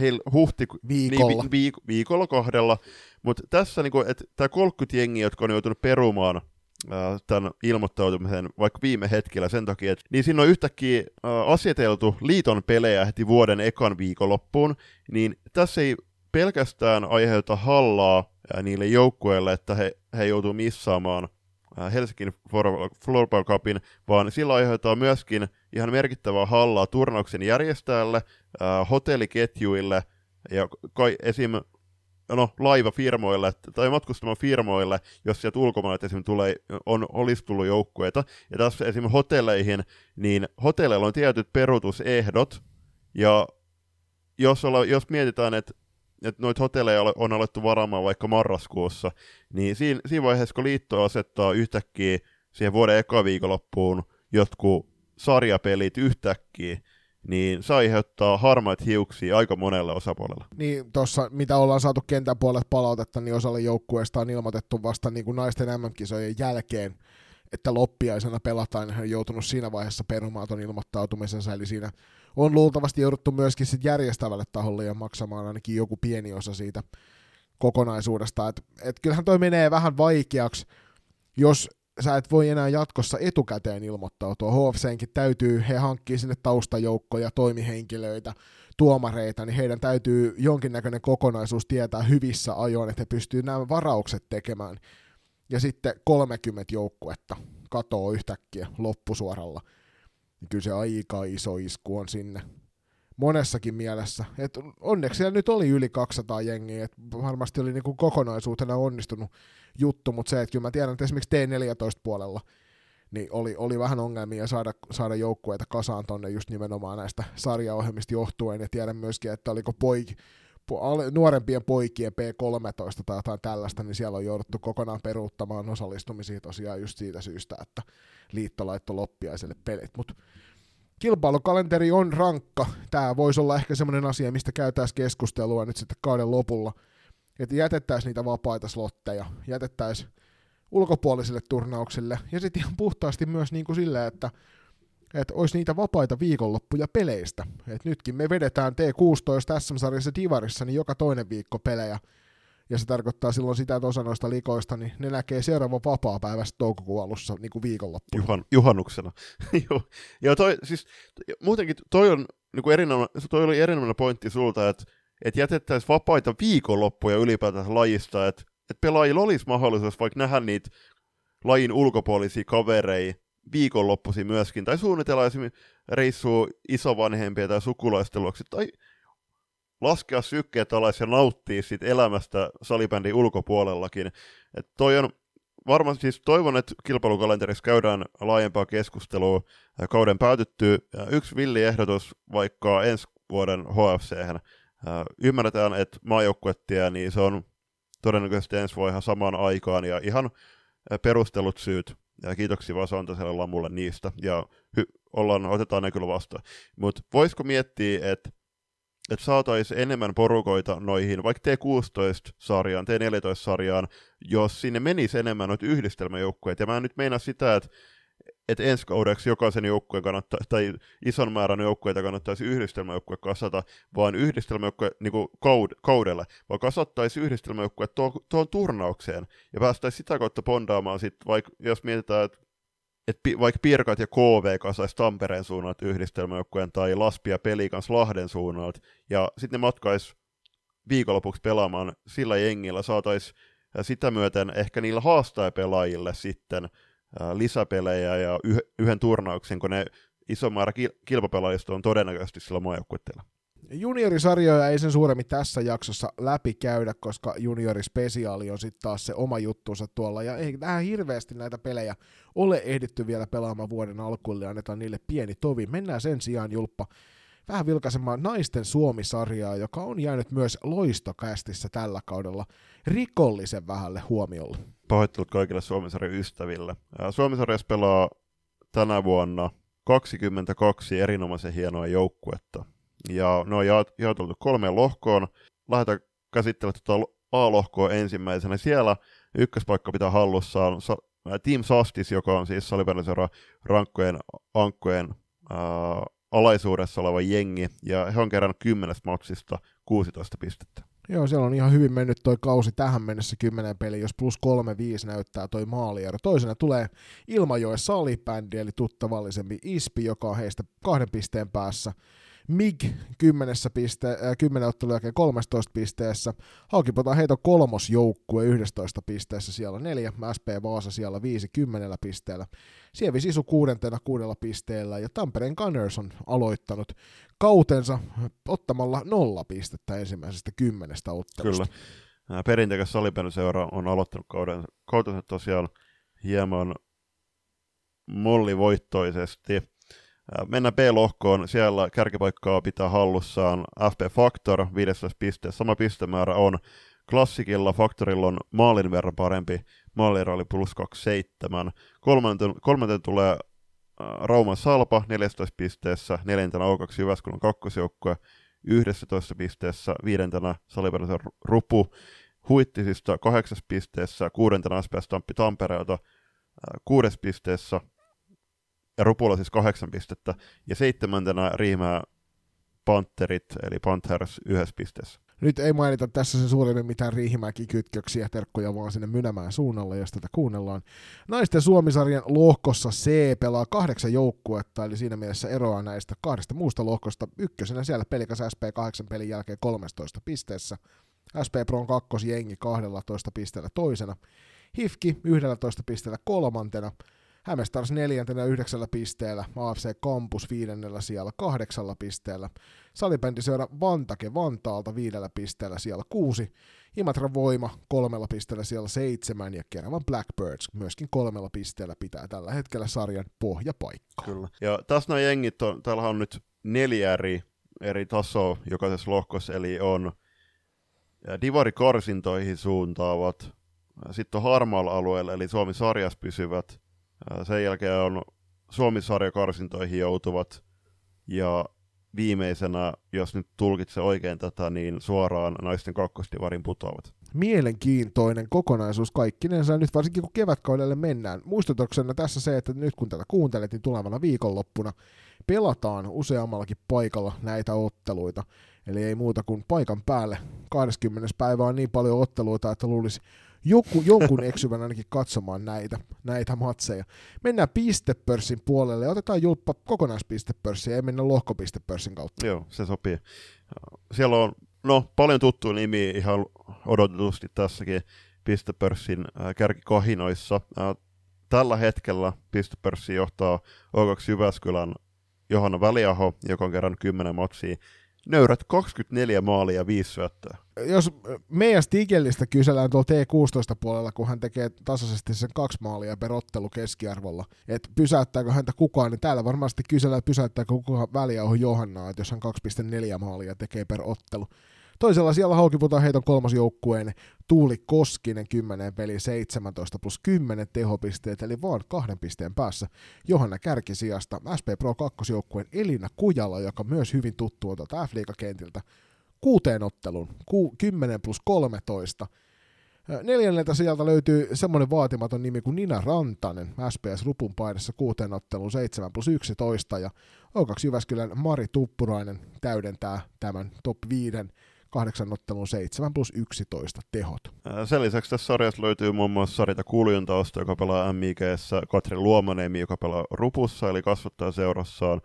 heil, huhti, viikolla. Niin, viik, viikolla kahdella, mutta tässä niin että tämä 30 jengiä, jotka on joutunut perumaan tämän ilmoittautumisen vaikka viime hetkellä sen takia, että niin siinä on yhtäkkiä aseteltu liiton pelejä heti vuoden ekan viikonloppuun, niin tässä ei pelkästään aiheuta hallaa niille joukkueille, että he, he joutuu missaamaan Helsingin Floorball Cupin, vaan sillä aiheuttaa myöskin ihan merkittävää hallaa turnauksen järjestäjälle, hotelliketjuille ja kai, esim no, laivafirmoille tai matkustamafirmoille, jos sieltä ulkomailta esim. Tulee, on, olisi tullut joukkueita. Ja tässä esim. hotelleihin, niin hotelleilla on tietyt peruutusehdot, ja jos, olla, jos mietitään, että että noita hotelleja on alettu varaamaan vaikka marraskuussa, niin siinä, siinä vaiheessa, kun liitto asettaa yhtäkkiä siihen vuoden eka viikonloppuun jotkut sarjapelit yhtäkkiä, niin se aiheuttaa harmaat hiuksia aika monelle osapuolelle. Niin tuossa, mitä ollaan saatu kentän puolelle palautetta, niin osalle joukkueesta on ilmoitettu vasta niin kuin naisten MM-kisojen jälkeen, että loppiaisena pelataan, hän on joutunut siinä vaiheessa perumaan ton ilmoittautumisensa, eli siinä on luultavasti jouduttu myöskin sit järjestävälle taholle ja maksamaan ainakin joku pieni osa siitä kokonaisuudesta. Et, et kyllähän toi menee vähän vaikeaksi, jos sä et voi enää jatkossa etukäteen ilmoittautua. HFCnkin täytyy, he hankkii sinne taustajoukkoja, toimihenkilöitä, tuomareita, niin heidän täytyy jonkinnäköinen kokonaisuus tietää hyvissä ajoin, että he pystyy nämä varaukset tekemään. Ja sitten 30 joukkuetta katoo yhtäkkiä loppusuoralla. Niin kyllä se aika iso isku on sinne monessakin mielessä. Et onneksi siellä nyt oli yli 200 jengiä, että varmasti oli niinku kokonaisuutena onnistunut juttu, mutta se, että kyllä mä tiedän, että esimerkiksi T14-puolella niin oli, oli vähän ongelmia saada, saada joukkueita kasaan tonne just nimenomaan näistä sarjaohjelmista johtuen, ja tiedän myöskin, että oliko poik, po, nuorempien poikien P13 tai jotain tällaista, niin siellä on jouduttu kokonaan peruuttamaan osallistumisia tosiaan just siitä syystä, että liitto laittoi loppiaiselle pelit, mutta kilpailukalenteri on rankka. Tämä voisi olla ehkä semmoinen asia, mistä käytäisiin keskustelua nyt sitten kauden lopulla, että jätettäisiin niitä vapaita slotteja, jätettäisiin ulkopuolisille turnauksille, ja sitten ihan puhtaasti myös niin kuin silleen, että että olisi niitä vapaita viikonloppuja peleistä. Et nytkin me vedetään T16 SM-sarjassa Divarissa niin joka toinen viikko pelejä, ja se tarkoittaa silloin sitä, että osa noista likoista, niin ne näkee seuraavan vapaa-päivästä toukokuun alussa niin kuin viikonloppuna. Juhan, juhannuksena. ja toi, siis, muutenkin toi, on, niin kuin erinomainen, toi oli erinomainen pointti sulta, että, että jätettäisiin vapaita viikonloppuja ylipäätään lajista, että, että pelaajilla olisi mahdollisuus vaikka nähdä niitä lajin ulkopuolisia kavereja viikonloppuisin myöskin, tai suunnitella esimerkiksi reissua isovanhempia tai sukulaisten luokse, tai laskea sykkeet alas ja nauttia siitä elämästä salibändin ulkopuolellakin. Et toi on varmasti siis toivon, että kilpailukalenterissa käydään laajempaa keskustelua kauden päätyttyy. Yksi villi ehdotus vaikka ensi vuoden HFC. Ymmärretään, että maajoukkuettia, niin se on todennäköisesti ensi vuonna ihan samaan aikaan ja ihan perustelut syyt. Ja kiitoksia vaan Santaselle Lamulle niistä ja hy- ollaan, otetaan ne kyllä vastaan. Mutta voisiko miettiä, että että saataisiin enemmän porukoita noihin, vaikka T16-sarjaan, T14-sarjaan, jos sinne menisi enemmän noita yhdistelmäjoukkueita. Ja mä nyt meinaa sitä, että että ensi kaudeksi jokaisen joukkueen kannattaa, tai ison määrän joukkueita kannattaisi yhdistelmäjoukkue kasata, vaan yhdistelmäjoukkue niin kaud, kaudelle, vaan kasattaisi yhdistelmäjoukkue tuohon, tuohon turnaukseen, ja päästäisiin sitä kautta bondaamaan sitten, vaikka jos mietitään, että et pi, vaikka Pirkat ja KV kasaisi Tampereen suunnalta yhdistelmäjoukkueen tai Laspi ja Pelikans Lahden suunnalta, ja sitten ne matkais viikonlopuksi pelaamaan sillä jengillä, saataisiin sitä myöten ehkä niillä haastajapelaajille sitten lisäpelejä ja yhden turnauksen, kun ne iso määrä kilpapelaajista on todennäköisesti sillä maajoukkueella. Juniorisarjoja ei sen suuremmin tässä jaksossa läpi käydä, koska juniorispesiaali on sitten taas se oma juttuunsa tuolla, ja ei tähän hirveästi näitä pelejä ole ehditty vielä pelaamaan vuoden alkuun, ja annetaan niille pieni tovi. Mennään sen sijaan, Julppa, vähän vilkaisemaan naisten Suomi-sarjaa, joka on jäänyt myös loistokästissä tällä kaudella rikollisen vähälle huomiolle. Pahoittelut kaikille Suomisarjan ystäville. Suomisarjassa pelaa tänä vuonna 22 erinomaisen hienoa joukkuetta. Ja ne on jaoteltu kolmeen lohkoon. Lähdetään käsittelemään tuota A-lohkoa ensimmäisenä. Siellä ykköspaikka pitää hallussaan Team Sastis, joka on siis salibändiseuran rankkojen ankkojen ää, alaisuudessa oleva jengi, ja he on kerännyt kymmenestä matsista 16 pistettä. Joo, siellä on ihan hyvin mennyt toi kausi tähän mennessä 10 peli, jos plus 3-5 näyttää toi maaliero. Toisena tulee Ilmajoen salibändi, eli tuttavallisempi Ispi, joka on heistä kahden pisteen päässä. MIG 10, piste, äh, 10 ottelun jälkeen 13 pisteessä, Haukipota heito kolmosjoukkue 11 pisteessä, siellä neljä, SP Vaasa siellä 50 pisteellä, Sievi Sisu kuudentena kuudella pisteellä ja Tampereen Gunners on aloittanut kautensa ottamalla nolla pistettä ensimmäisestä kymmenestä ottelusta. Kyllä. Perinteikäs salipenyseura on aloittanut kauden, kautensa tosiaan hieman mollivoittoisesti Mennään B-lohkoon, siellä kärkipaikkaa pitää hallussaan. FP Factor 15 pisteessä. Sama pistemäärä on. Klassikilla, Factorilla on maalin verran parempi, maaliero oli plus 27. Kolmanten, kolmanten tulee Rauman Salpa 14 pisteessä, neljäntenä O2 Jyväskylän kakkosjoukkue. 11 pisteessä, viidentenä Saliverisen Rupu. Huittisista 8 pisteessä, kuudentena SPS Tamppi Tampereelta. Kuudes pisteessä, ja Rupulla siis kahdeksan pistettä, ja seitsemäntenä Riimää Panterit, eli Panthers yhdessä pisteessä. Nyt ei mainita tässä sen suuremmin mitään Riihimäki-kytköksiä, terkkoja vaan sinne Mynämään suunnalla, jos tätä kuunnellaan. Naisten Suomisarjan lohkossa C pelaa kahdeksan joukkuetta, eli siinä mielessä eroaa näistä kahdesta muusta lohkosta. Ykkösenä siellä pelikas SP 8 pelin jälkeen 13 pisteessä. SP Pron kakkosjengi 12 pisteellä toisena. Hifki 11 pisteellä kolmantena. Hämestars neljäntenä yhdeksällä pisteellä, AFC Campus viidennellä siellä kahdeksalla pisteellä, salibändiseura Vantake Vantaalta viidellä pisteellä siellä kuusi, Imatra Voima kolmella pisteellä siellä seitsemän ja Keravan Blackbirds myöskin kolmella pisteellä pitää tällä hetkellä sarjan pohjapaikkaa. Kyllä. Ja tässä nämä jengit on, täällä on nyt neljä eri, eri tasoa jokaisessa lohkossa, eli on Divari karsintoihin suuntaavat, sitten on harmaalla alueella, eli Suomi sarjas pysyvät, sen jälkeen on Suomi-sarjakarsintoihin joutuvat ja viimeisenä, jos nyt tulkitse oikein tätä, niin suoraan naisten kakkostivarin putoavat. Mielenkiintoinen kokonaisuus kaikkinensa, nyt varsinkin kun kevätkaudelle mennään. Muistutuksena tässä se, että nyt kun tätä kuuntelet, niin tulevana viikonloppuna pelataan useammallakin paikalla näitä otteluita. Eli ei muuta kuin paikan päälle. 20. päivä on niin paljon otteluita, että luulisi joku, jonkun eksyvän ainakin katsomaan näitä, näitä matseja. Mennään pistepörssin puolelle ja otetaan julppa kokonaispistepörssiä, ei mennä lohkopistepörssin kautta. Joo, se sopii. Siellä on no, paljon tuttuja nimiä ihan odotetusti tässäkin pistepörssin äh, kärkikohinoissa. Äh, tällä hetkellä pistepörssi johtaa O2 Jyväskylän Johanna Väliaho, joka on kerran 10 matsia nöyrät 24 maalia ja 5 syöttöä. Jos meidän Stigellistä kysellään tuolla T16-puolella, kun hän tekee tasaisesti sen kaksi maalia per ottelu keskiarvolla, että pysäyttääkö häntä kukaan, niin täällä varmasti kysellään, että pysäyttääkö kukaan väliä on Johannaa, että jos hän 2,4 maalia tekee per ottelu. Toisella siellä Haukiputaan heiton kolmas joukkueen Tuuli Koskinen 10 peli 17 plus 10 tehopisteet, eli vaan kahden pisteen päässä Johanna Kärkisijasta. SP Pro 2 joukkueen Elina Kujala, joka myös hyvin tuttu on tuolta F-liigakentiltä, kuuteen ottelun, ku, 10 plus 13. Neljänneltä sieltä löytyy semmoinen vaatimaton nimi kuin Nina Rantanen, SPS Rupun paidassa kuuteen ottelun 7 plus 11, ja O2 Jyväskylän Mari Tuppurainen täydentää tämän top 5 kahdeksan ottelun 7 plus 11 tehot. Sen lisäksi tässä sarjassa löytyy muun muassa Sarita Kuljuntausta, joka pelaa MIGssä, Katri Luomanemi, joka pelaa Rupussa, eli kasvattaa seurassaan.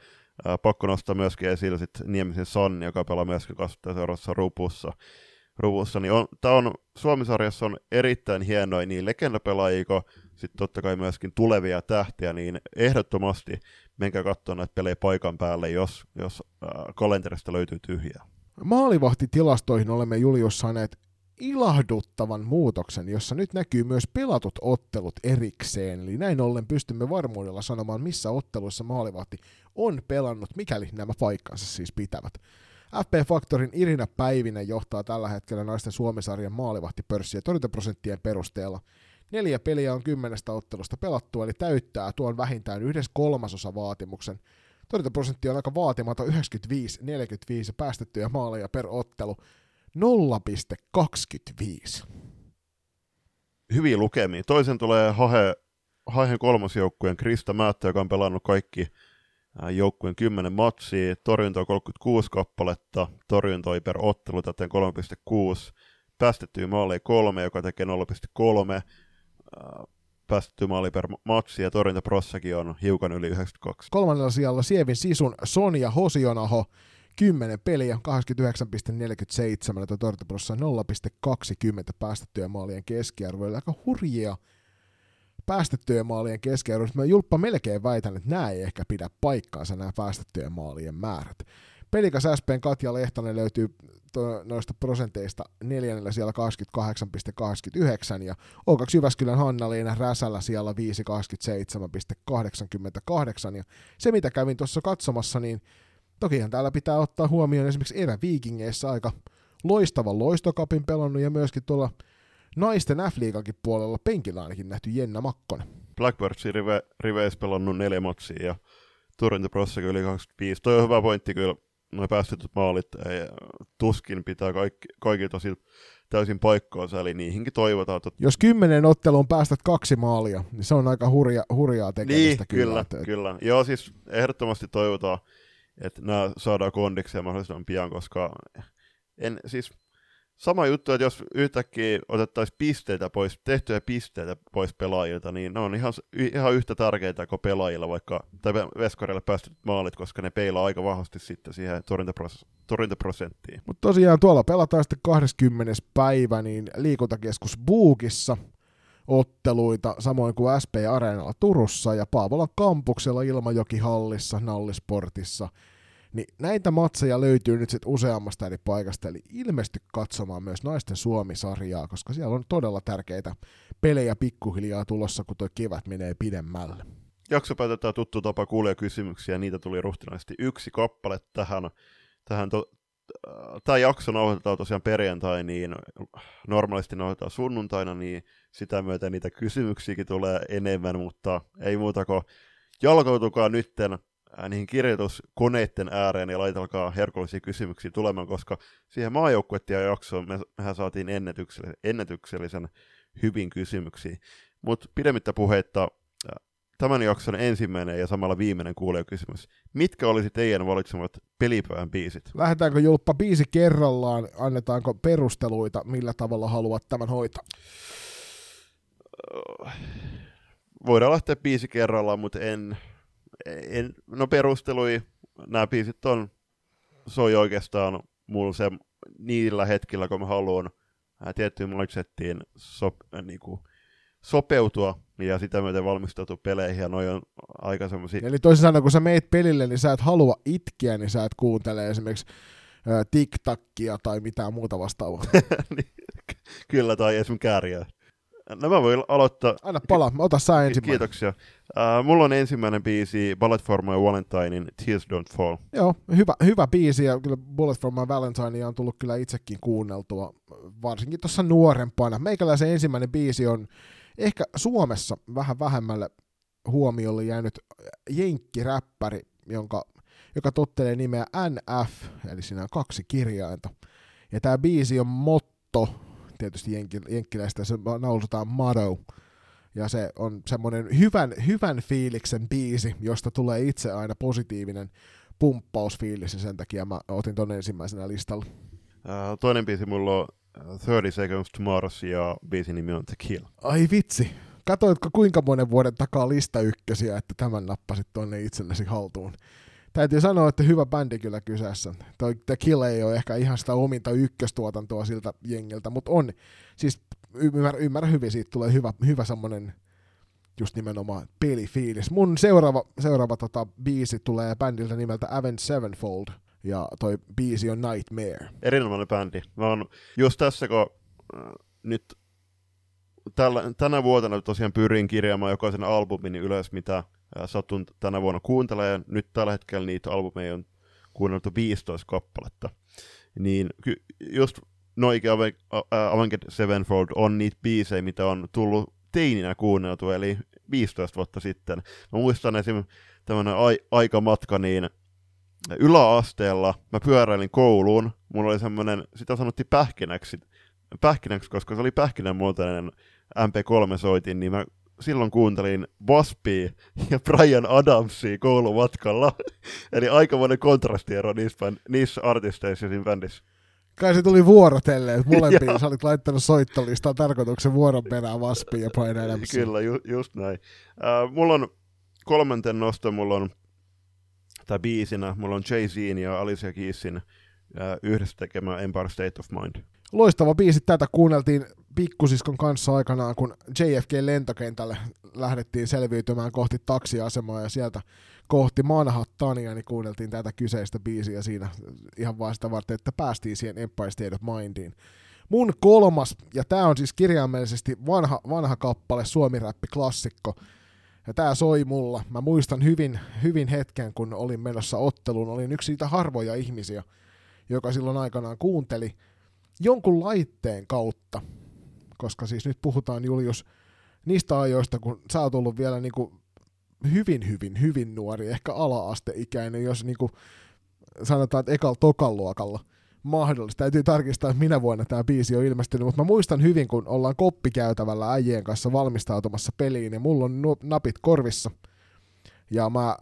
Pakko nostaa myöskin esille sit Niemisen Sanni, joka pelaa myöskin kasvattaa seurassa Rupussa. Rupussa, niin on, tämä on, Suomisarjassa on erittäin hienoja niin legendapelaajia, sitten totta kai myöskin tulevia tähtiä, niin ehdottomasti menkää katsoa näitä pelejä paikan päälle, jos, jos äh, kalenterista löytyy tyhjää. Maalivahtitilastoihin olemme Julius saaneet ilahduttavan muutoksen, jossa nyt näkyy myös pelatut ottelut erikseen. Eli näin ollen pystymme varmuudella sanomaan, missä otteluissa maalivahti on pelannut, mikäli nämä paikkansa siis pitävät. FP Faktorin Irina Päivinen johtaa tällä hetkellä naisten Suomisarjan maalivahtipörssiä torjuntaprosenttien perusteella. Neljä peliä on kymmenestä ottelusta pelattu, eli täyttää tuon vähintään yhdes kolmasosa vaatimuksen. Torjuntaprosentti on aika vaatimaton 95-45 päästettyjä maaleja per ottelu. 0,25. Hyviä lukemia. Toisen tulee Hahe, Hahen kolmosjoukkueen Krista Määttö, joka on pelannut kaikki joukkueen 10 matsia, torjunta 36 kappaletta, torjuntoi per ottelu täten 3,6, päästettyä maaleja 3, joka tekee 0,3, päästetty maali per matsi ja torjuntaprossakin on hiukan yli 92. Kolmannella sijalla Sievin Sisun Sonja Hosionaho, 10 peliä, 89,47, ja torjuntaprossa 0,20 päästettyjä maalien keskiarvo, eli aika hurjia päästettyjen maalien keskiarvo. Mä Julppa melkein väitän, että nämä ei ehkä pidä paikkaansa nämä päästettyjen maalien määrät. Pelikas SPn Katja Lehtonen löytyy noista prosenteista neljännellä siellä 28,89 ja O2 Jyväskylän Hanna-Liina Räsällä siellä 5,27,88 ja se mitä kävin tuossa katsomassa, niin tokihan täällä pitää ottaa huomioon esimerkiksi Erä Viikingeissä aika loistavan loistokapin pelannut ja myöskin tuolla naisten f puolella penkillä ainakin nähty Jenna Makkonen. Blackbirdsin rive, riveissä pelannut neljä matsia ja torjuntaprossakin yli 25. Toi on hyvä pointti kyllä noin päästetyt maalit ei, tuskin pitää kaikki, kaikki tosi täysin paikkoonsa, eli niihinkin toivotaan. Että... Jos kymmenen otteluun päästät kaksi maalia, niin se on aika hurja, hurjaa tekemistä niin, kyllä. Kyllä, että... kyllä. Joo, siis ehdottomasti toivotaan, että nämä saadaan kondikseen mahdollisimman pian, koska en, siis sama juttu, että jos yhtäkkiä otettaisiin pisteitä pois, tehtyjä pisteitä pois pelaajilta, niin ne on ihan, ihan yhtä tärkeitä kuin pelaajilla, vaikka, tai Veskorille päästy maalit, koska ne peilaa aika vahvasti sitten siihen torjuntaprosenttiin. torjuntaprosenttiin. Mutta tosiaan tuolla pelataan sitten 20. päivä niin liikuntakeskus Buukissa otteluita, samoin kuin SP Areenalla Turussa ja Paavolan kampuksella Ilmajoki-hallissa, Nallisportissa – niin näitä matseja löytyy nyt sitten useammasta eri paikasta, eli ilmesty katsomaan myös naisten Suomi-sarjaa, koska siellä on todella tärkeitä pelejä pikkuhiljaa tulossa, kun tuo kevät menee pidemmälle. Jakso päätetään tuttu tapa kuulee kysymyksiä, niitä tuli ruhtinaisesti yksi kappale tähän. tähän to, tämä jakso nauhoitetaan tosiaan perjantai, niin normaalisti nauhoitetaan sunnuntaina, niin sitä myötä niitä kysymyksiäkin tulee enemmän, mutta ei muuta kuin jalkautukaa nytten niihin kirjoituskoneiden ääreen ja laitelkaa herkullisia kysymyksiä tulemaan, koska siihen maajoukkuettia jaksoon me, mehän saatiin ennätyksellisen, ennätyksellisen hyvin kysymyksiä. Mutta pidemmittä puheitta tämän jakson ensimmäinen ja samalla viimeinen kuulijakysymys. Mitkä olisi teidän valitsemat pelipäivän biisit? Lähdetäänkö Julppa biisi kerrallaan? Annetaanko perusteluita, millä tavalla haluat tämän hoitaa? Voidaan lähteä biisi kerrallaan, mutta en, en, no perustelui, nämä biisit on, soi oikeastaan mulla se niillä hetkillä, kun mä haluan tiettyyn mindsettiin sop, äh, niinku, sopeutua ja sitä myöten valmistautua peleihin, ja noi on aika semmosia... Eli toisin sanoen, kun sä meet pelille, niin sä et halua itkeä, niin sä et kuuntele esimerkiksi TikTokia tai mitään muuta vastaavaa. Niin, kyllä, tai esimerkiksi kääriä. No mä voin aloittaa. Anna pala, ota sä ensimmäinen. Kiitoksia. Uh, mulla on ensimmäinen biisi Bullet for My Valentinein Tears Don't Fall. Joo, hyvä, hyvä biisi ja kyllä Bullet for My Valentine on tullut kyllä itsekin kuunneltua, varsinkin tuossa nuorempana. Meikäläisen ensimmäinen biisi on ehkä Suomessa vähän vähemmälle huomiolle jäänyt jenkkiräppäri, jonka, joka tottelee nimeä NF, eli siinä on kaksi kirjainta. Ja tämä biisi on motto, tietysti jenkkiläistä se naulutetaan motto, ja se on semmoinen hyvän, hyvän fiiliksen biisi, josta tulee itse aina positiivinen pumppausfiilis, ja sen takia mä otin ton ensimmäisenä listalla. Uh, toinen biisi mulla on 30 Seconds to Mars, ja biisin nimi on The Kill. Ai vitsi, katoitko kuinka monen vuoden takaa lista ykkösiä, että tämän nappasit tuonne itsellesi haltuun? Täytyy sanoa, että hyvä bändi kyllä kyseessä. Toi The Kill ei ole ehkä ihan sitä ominta ykköstuotantoa siltä jengiltä, mutta on. Siis ymmärrä, ymmärrä hyvin, siitä tulee hyvä, hyvä semmonen just nimenomaan pelifiilis. Mun seuraava, seuraava tota, biisi tulee bändiltä nimeltä Avenged Sevenfold, ja toi biisi on Nightmare. Erinomainen bändi. Mä oon just tässä, kun äh, nyt tällä, tänä vuotena tosiaan pyrin kirjaamaan jokaisen albumin ylös, mitä satun tänä vuonna kuuntelemaan. Nyt tällä hetkellä niitä albumeja on kuunneltu 15 kappaletta. Niin just Noikin Avenged Sevenfold on niitä biisejä, mitä on tullut teininä kuunneltu, eli 15 vuotta sitten. Mä muistan esim. tämmönen ai- aikamatka, niin yläasteella mä pyöräilin kouluun, mulla oli semmonen, sitä sanottiin pähkinäksi, pähkinäksi, koska se oli pähkinänmuotoinen MP3-soitin, niin mä silloin kuuntelin Waspia ja Brian Adamsia koulumatkalla. Eli aikamoinen kontrastiero niissä, niissä artisteissa ja siinä bändissä. Kai se tuli vuorotelle, että molempiin sä olit laittanut soittolistaan tarkoituksen vuoron perään Waspia ja Brian Adamsia. Kyllä, ju, just näin. Uh, mulla on kolmanten nosto, mulla on, tai biisinä, mulla on Jay-Z ja Alicia Keysin uh, yhdessä tekemä Empire State of Mind. Loistava biisi, tätä kuunneltiin pikkusiskon kanssa aikanaan, kun JFK-lentokentälle lähdettiin selviytymään kohti taksiasemaa ja sieltä kohti Manhattania, niin kuunneltiin tätä kyseistä biisiä siinä ihan vaan sitä varten, että päästiin siihen Empire State of Mindiin. Mun kolmas, ja tämä on siis kirjaimellisesti vanha, vanha kappale, suomiräppi klassikko, ja tämä soi mulla. Mä muistan hyvin, hyvin hetken, kun olin menossa otteluun. Olin yksi siitä harvoja ihmisiä, joka silloin aikanaan kuunteli jonkun laitteen kautta koska siis nyt puhutaan Julius niistä ajoista, kun sä oot ollut vielä niin kuin hyvin, hyvin, hyvin nuori, ehkä ala-asteikäinen, jos niin kuin sanotaan, että ekal tokan luokalla mahdollista. Täytyy tarkistaa, että minä vuonna tämä biisi on ilmestynyt, mutta mä muistan hyvin, kun ollaan koppikäytävällä äijien kanssa valmistautumassa peliin, ja mulla on napit korvissa. Ja mä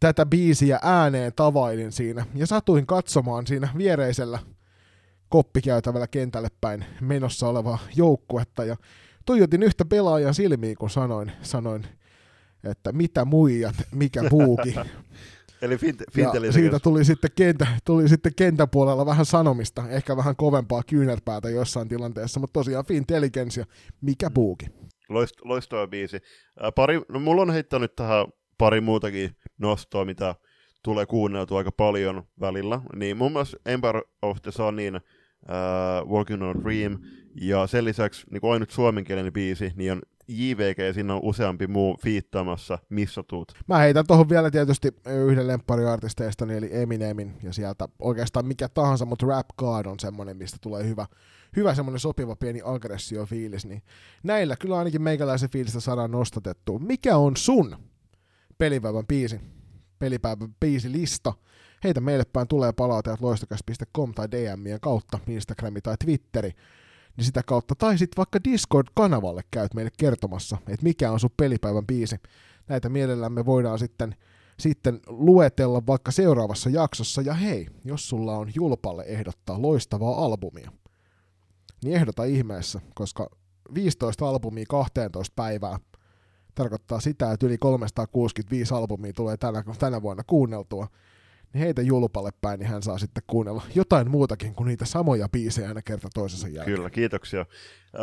tätä biisiä ääneen tavailin siinä, ja satuin katsomaan siinä viereisellä koppikäytävällä kentälle päin menossa olevaa joukkuetta ja tuijotin yhtä pelaajan silmiin, kun sanoin, sanoin että mitä muijat, mikä puuki. Eli fint- ja siitä tuli sitten, kentä, tuli sitten kentäpuolella vähän sanomista, ehkä vähän kovempaa kyynärpäätä jossain tilanteessa, mutta tosiaan Fintelligence ja mikä puuki. Loist, loistava biisi. Ää, pari, no mulla on heittänyt tähän pari muutakin nostoa, mitä tulee kuunneltua aika paljon välillä. Niin muun muassa Empire of the Sunin uh, Walking on a Dream, ja sen lisäksi niin ainut suomenkielinen biisi, niin on JVG, siinä on useampi muu fiittaamassa missatut. Mä heitän tuohon vielä tietysti yhden lemppariartisteista, eli Eminemin, ja sieltä oikeastaan mikä tahansa, mutta Rap God on semmonen, mistä tulee hyvä, hyvä semmonen sopiva pieni aggressio-fiilis, niin näillä kyllä ainakin meikäläisen fiilistä saadaan nostatettua. Mikä on sun pelipäivän biisi? Pelipäivän biisilista? Heitä meille päin tulee palautteet loistokas.com tai DMien kautta, Instagrami tai Twitteri, niin sitä kautta, tai sitten vaikka Discord-kanavalle käyt meille kertomassa, että mikä on sun pelipäivän biisi. Näitä mielellämme voidaan sitten, sitten luetella vaikka seuraavassa jaksossa, ja hei, jos sulla on Julpalle ehdottaa loistavaa albumia, niin ehdota ihmeessä, koska 15 albumia 12 päivää tarkoittaa sitä, että yli 365 albumia tulee tänä, tänä vuonna kuunneltua, niin heitä julpalle päin, niin hän saa sitten kuunnella jotain muutakin kuin niitä samoja biisejä aina kerta toisensa jälkeen. Kyllä, kiitoksia.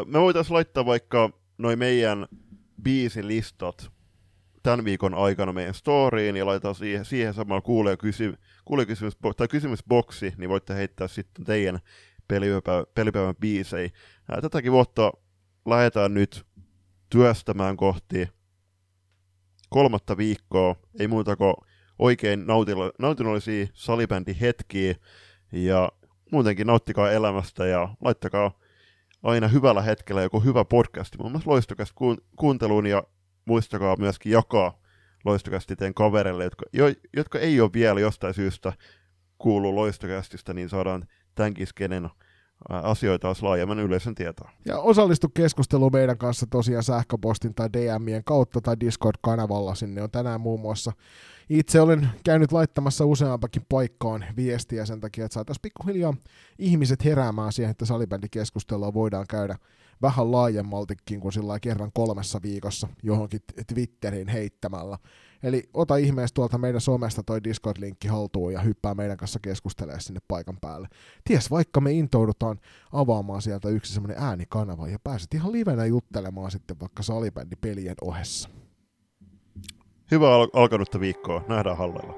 Me voitaisiin laittaa vaikka noin meidän biisilistat tämän viikon aikana meidän storyin ja laitetaan siihen, siihen samalla kuulee, kysy, kuulee kysymys, tai kysymysboksi, niin voitte heittää sitten teidän pelipäivän, pelipäivän biisejä. Tätäkin vuotta lähdetään nyt työstämään kohti kolmatta viikkoa. Ei muuta kuin oikein nautinnollisia salibändihetkiä. Ja muutenkin nauttikaa elämästä ja laittakaa aina hyvällä hetkellä joku hyvä podcasti, muun muassa loistokas kuunteluun ja muistakaa myöskin jakaa loistokästi teidän kavereille, jotka, jo, jotka ei ole vielä jostain syystä kuullut loistokästistä, niin saadaan tämänkin skenen asioita taas laajemman yleisön tietoa. Ja osallistu keskusteluun meidän kanssa tosiaan sähköpostin tai DMien kautta tai Discord-kanavalla. Sinne on tänään muun muassa itse olen käynyt laittamassa useampakin paikkaan viestiä sen takia, että saataisiin pikkuhiljaa ihmiset heräämään siihen, että salibändikeskustelua voidaan käydä vähän laajemmaltikin kuin sillä kerran kolmessa viikossa johonkin Twitteriin heittämällä. Eli ota ihmeessä tuolta meidän somesta toi Discord-linkki haltuun ja hyppää meidän kanssa keskustelemaan sinne paikan päälle. Ties, vaikka me intoudutaan avaamaan sieltä yksi semmoinen äänikanava ja pääset ihan livenä juttelemaan sitten vaikka salibändipelien ohessa. Hyvää al- alkanutta viikkoa. Nähdään hallella.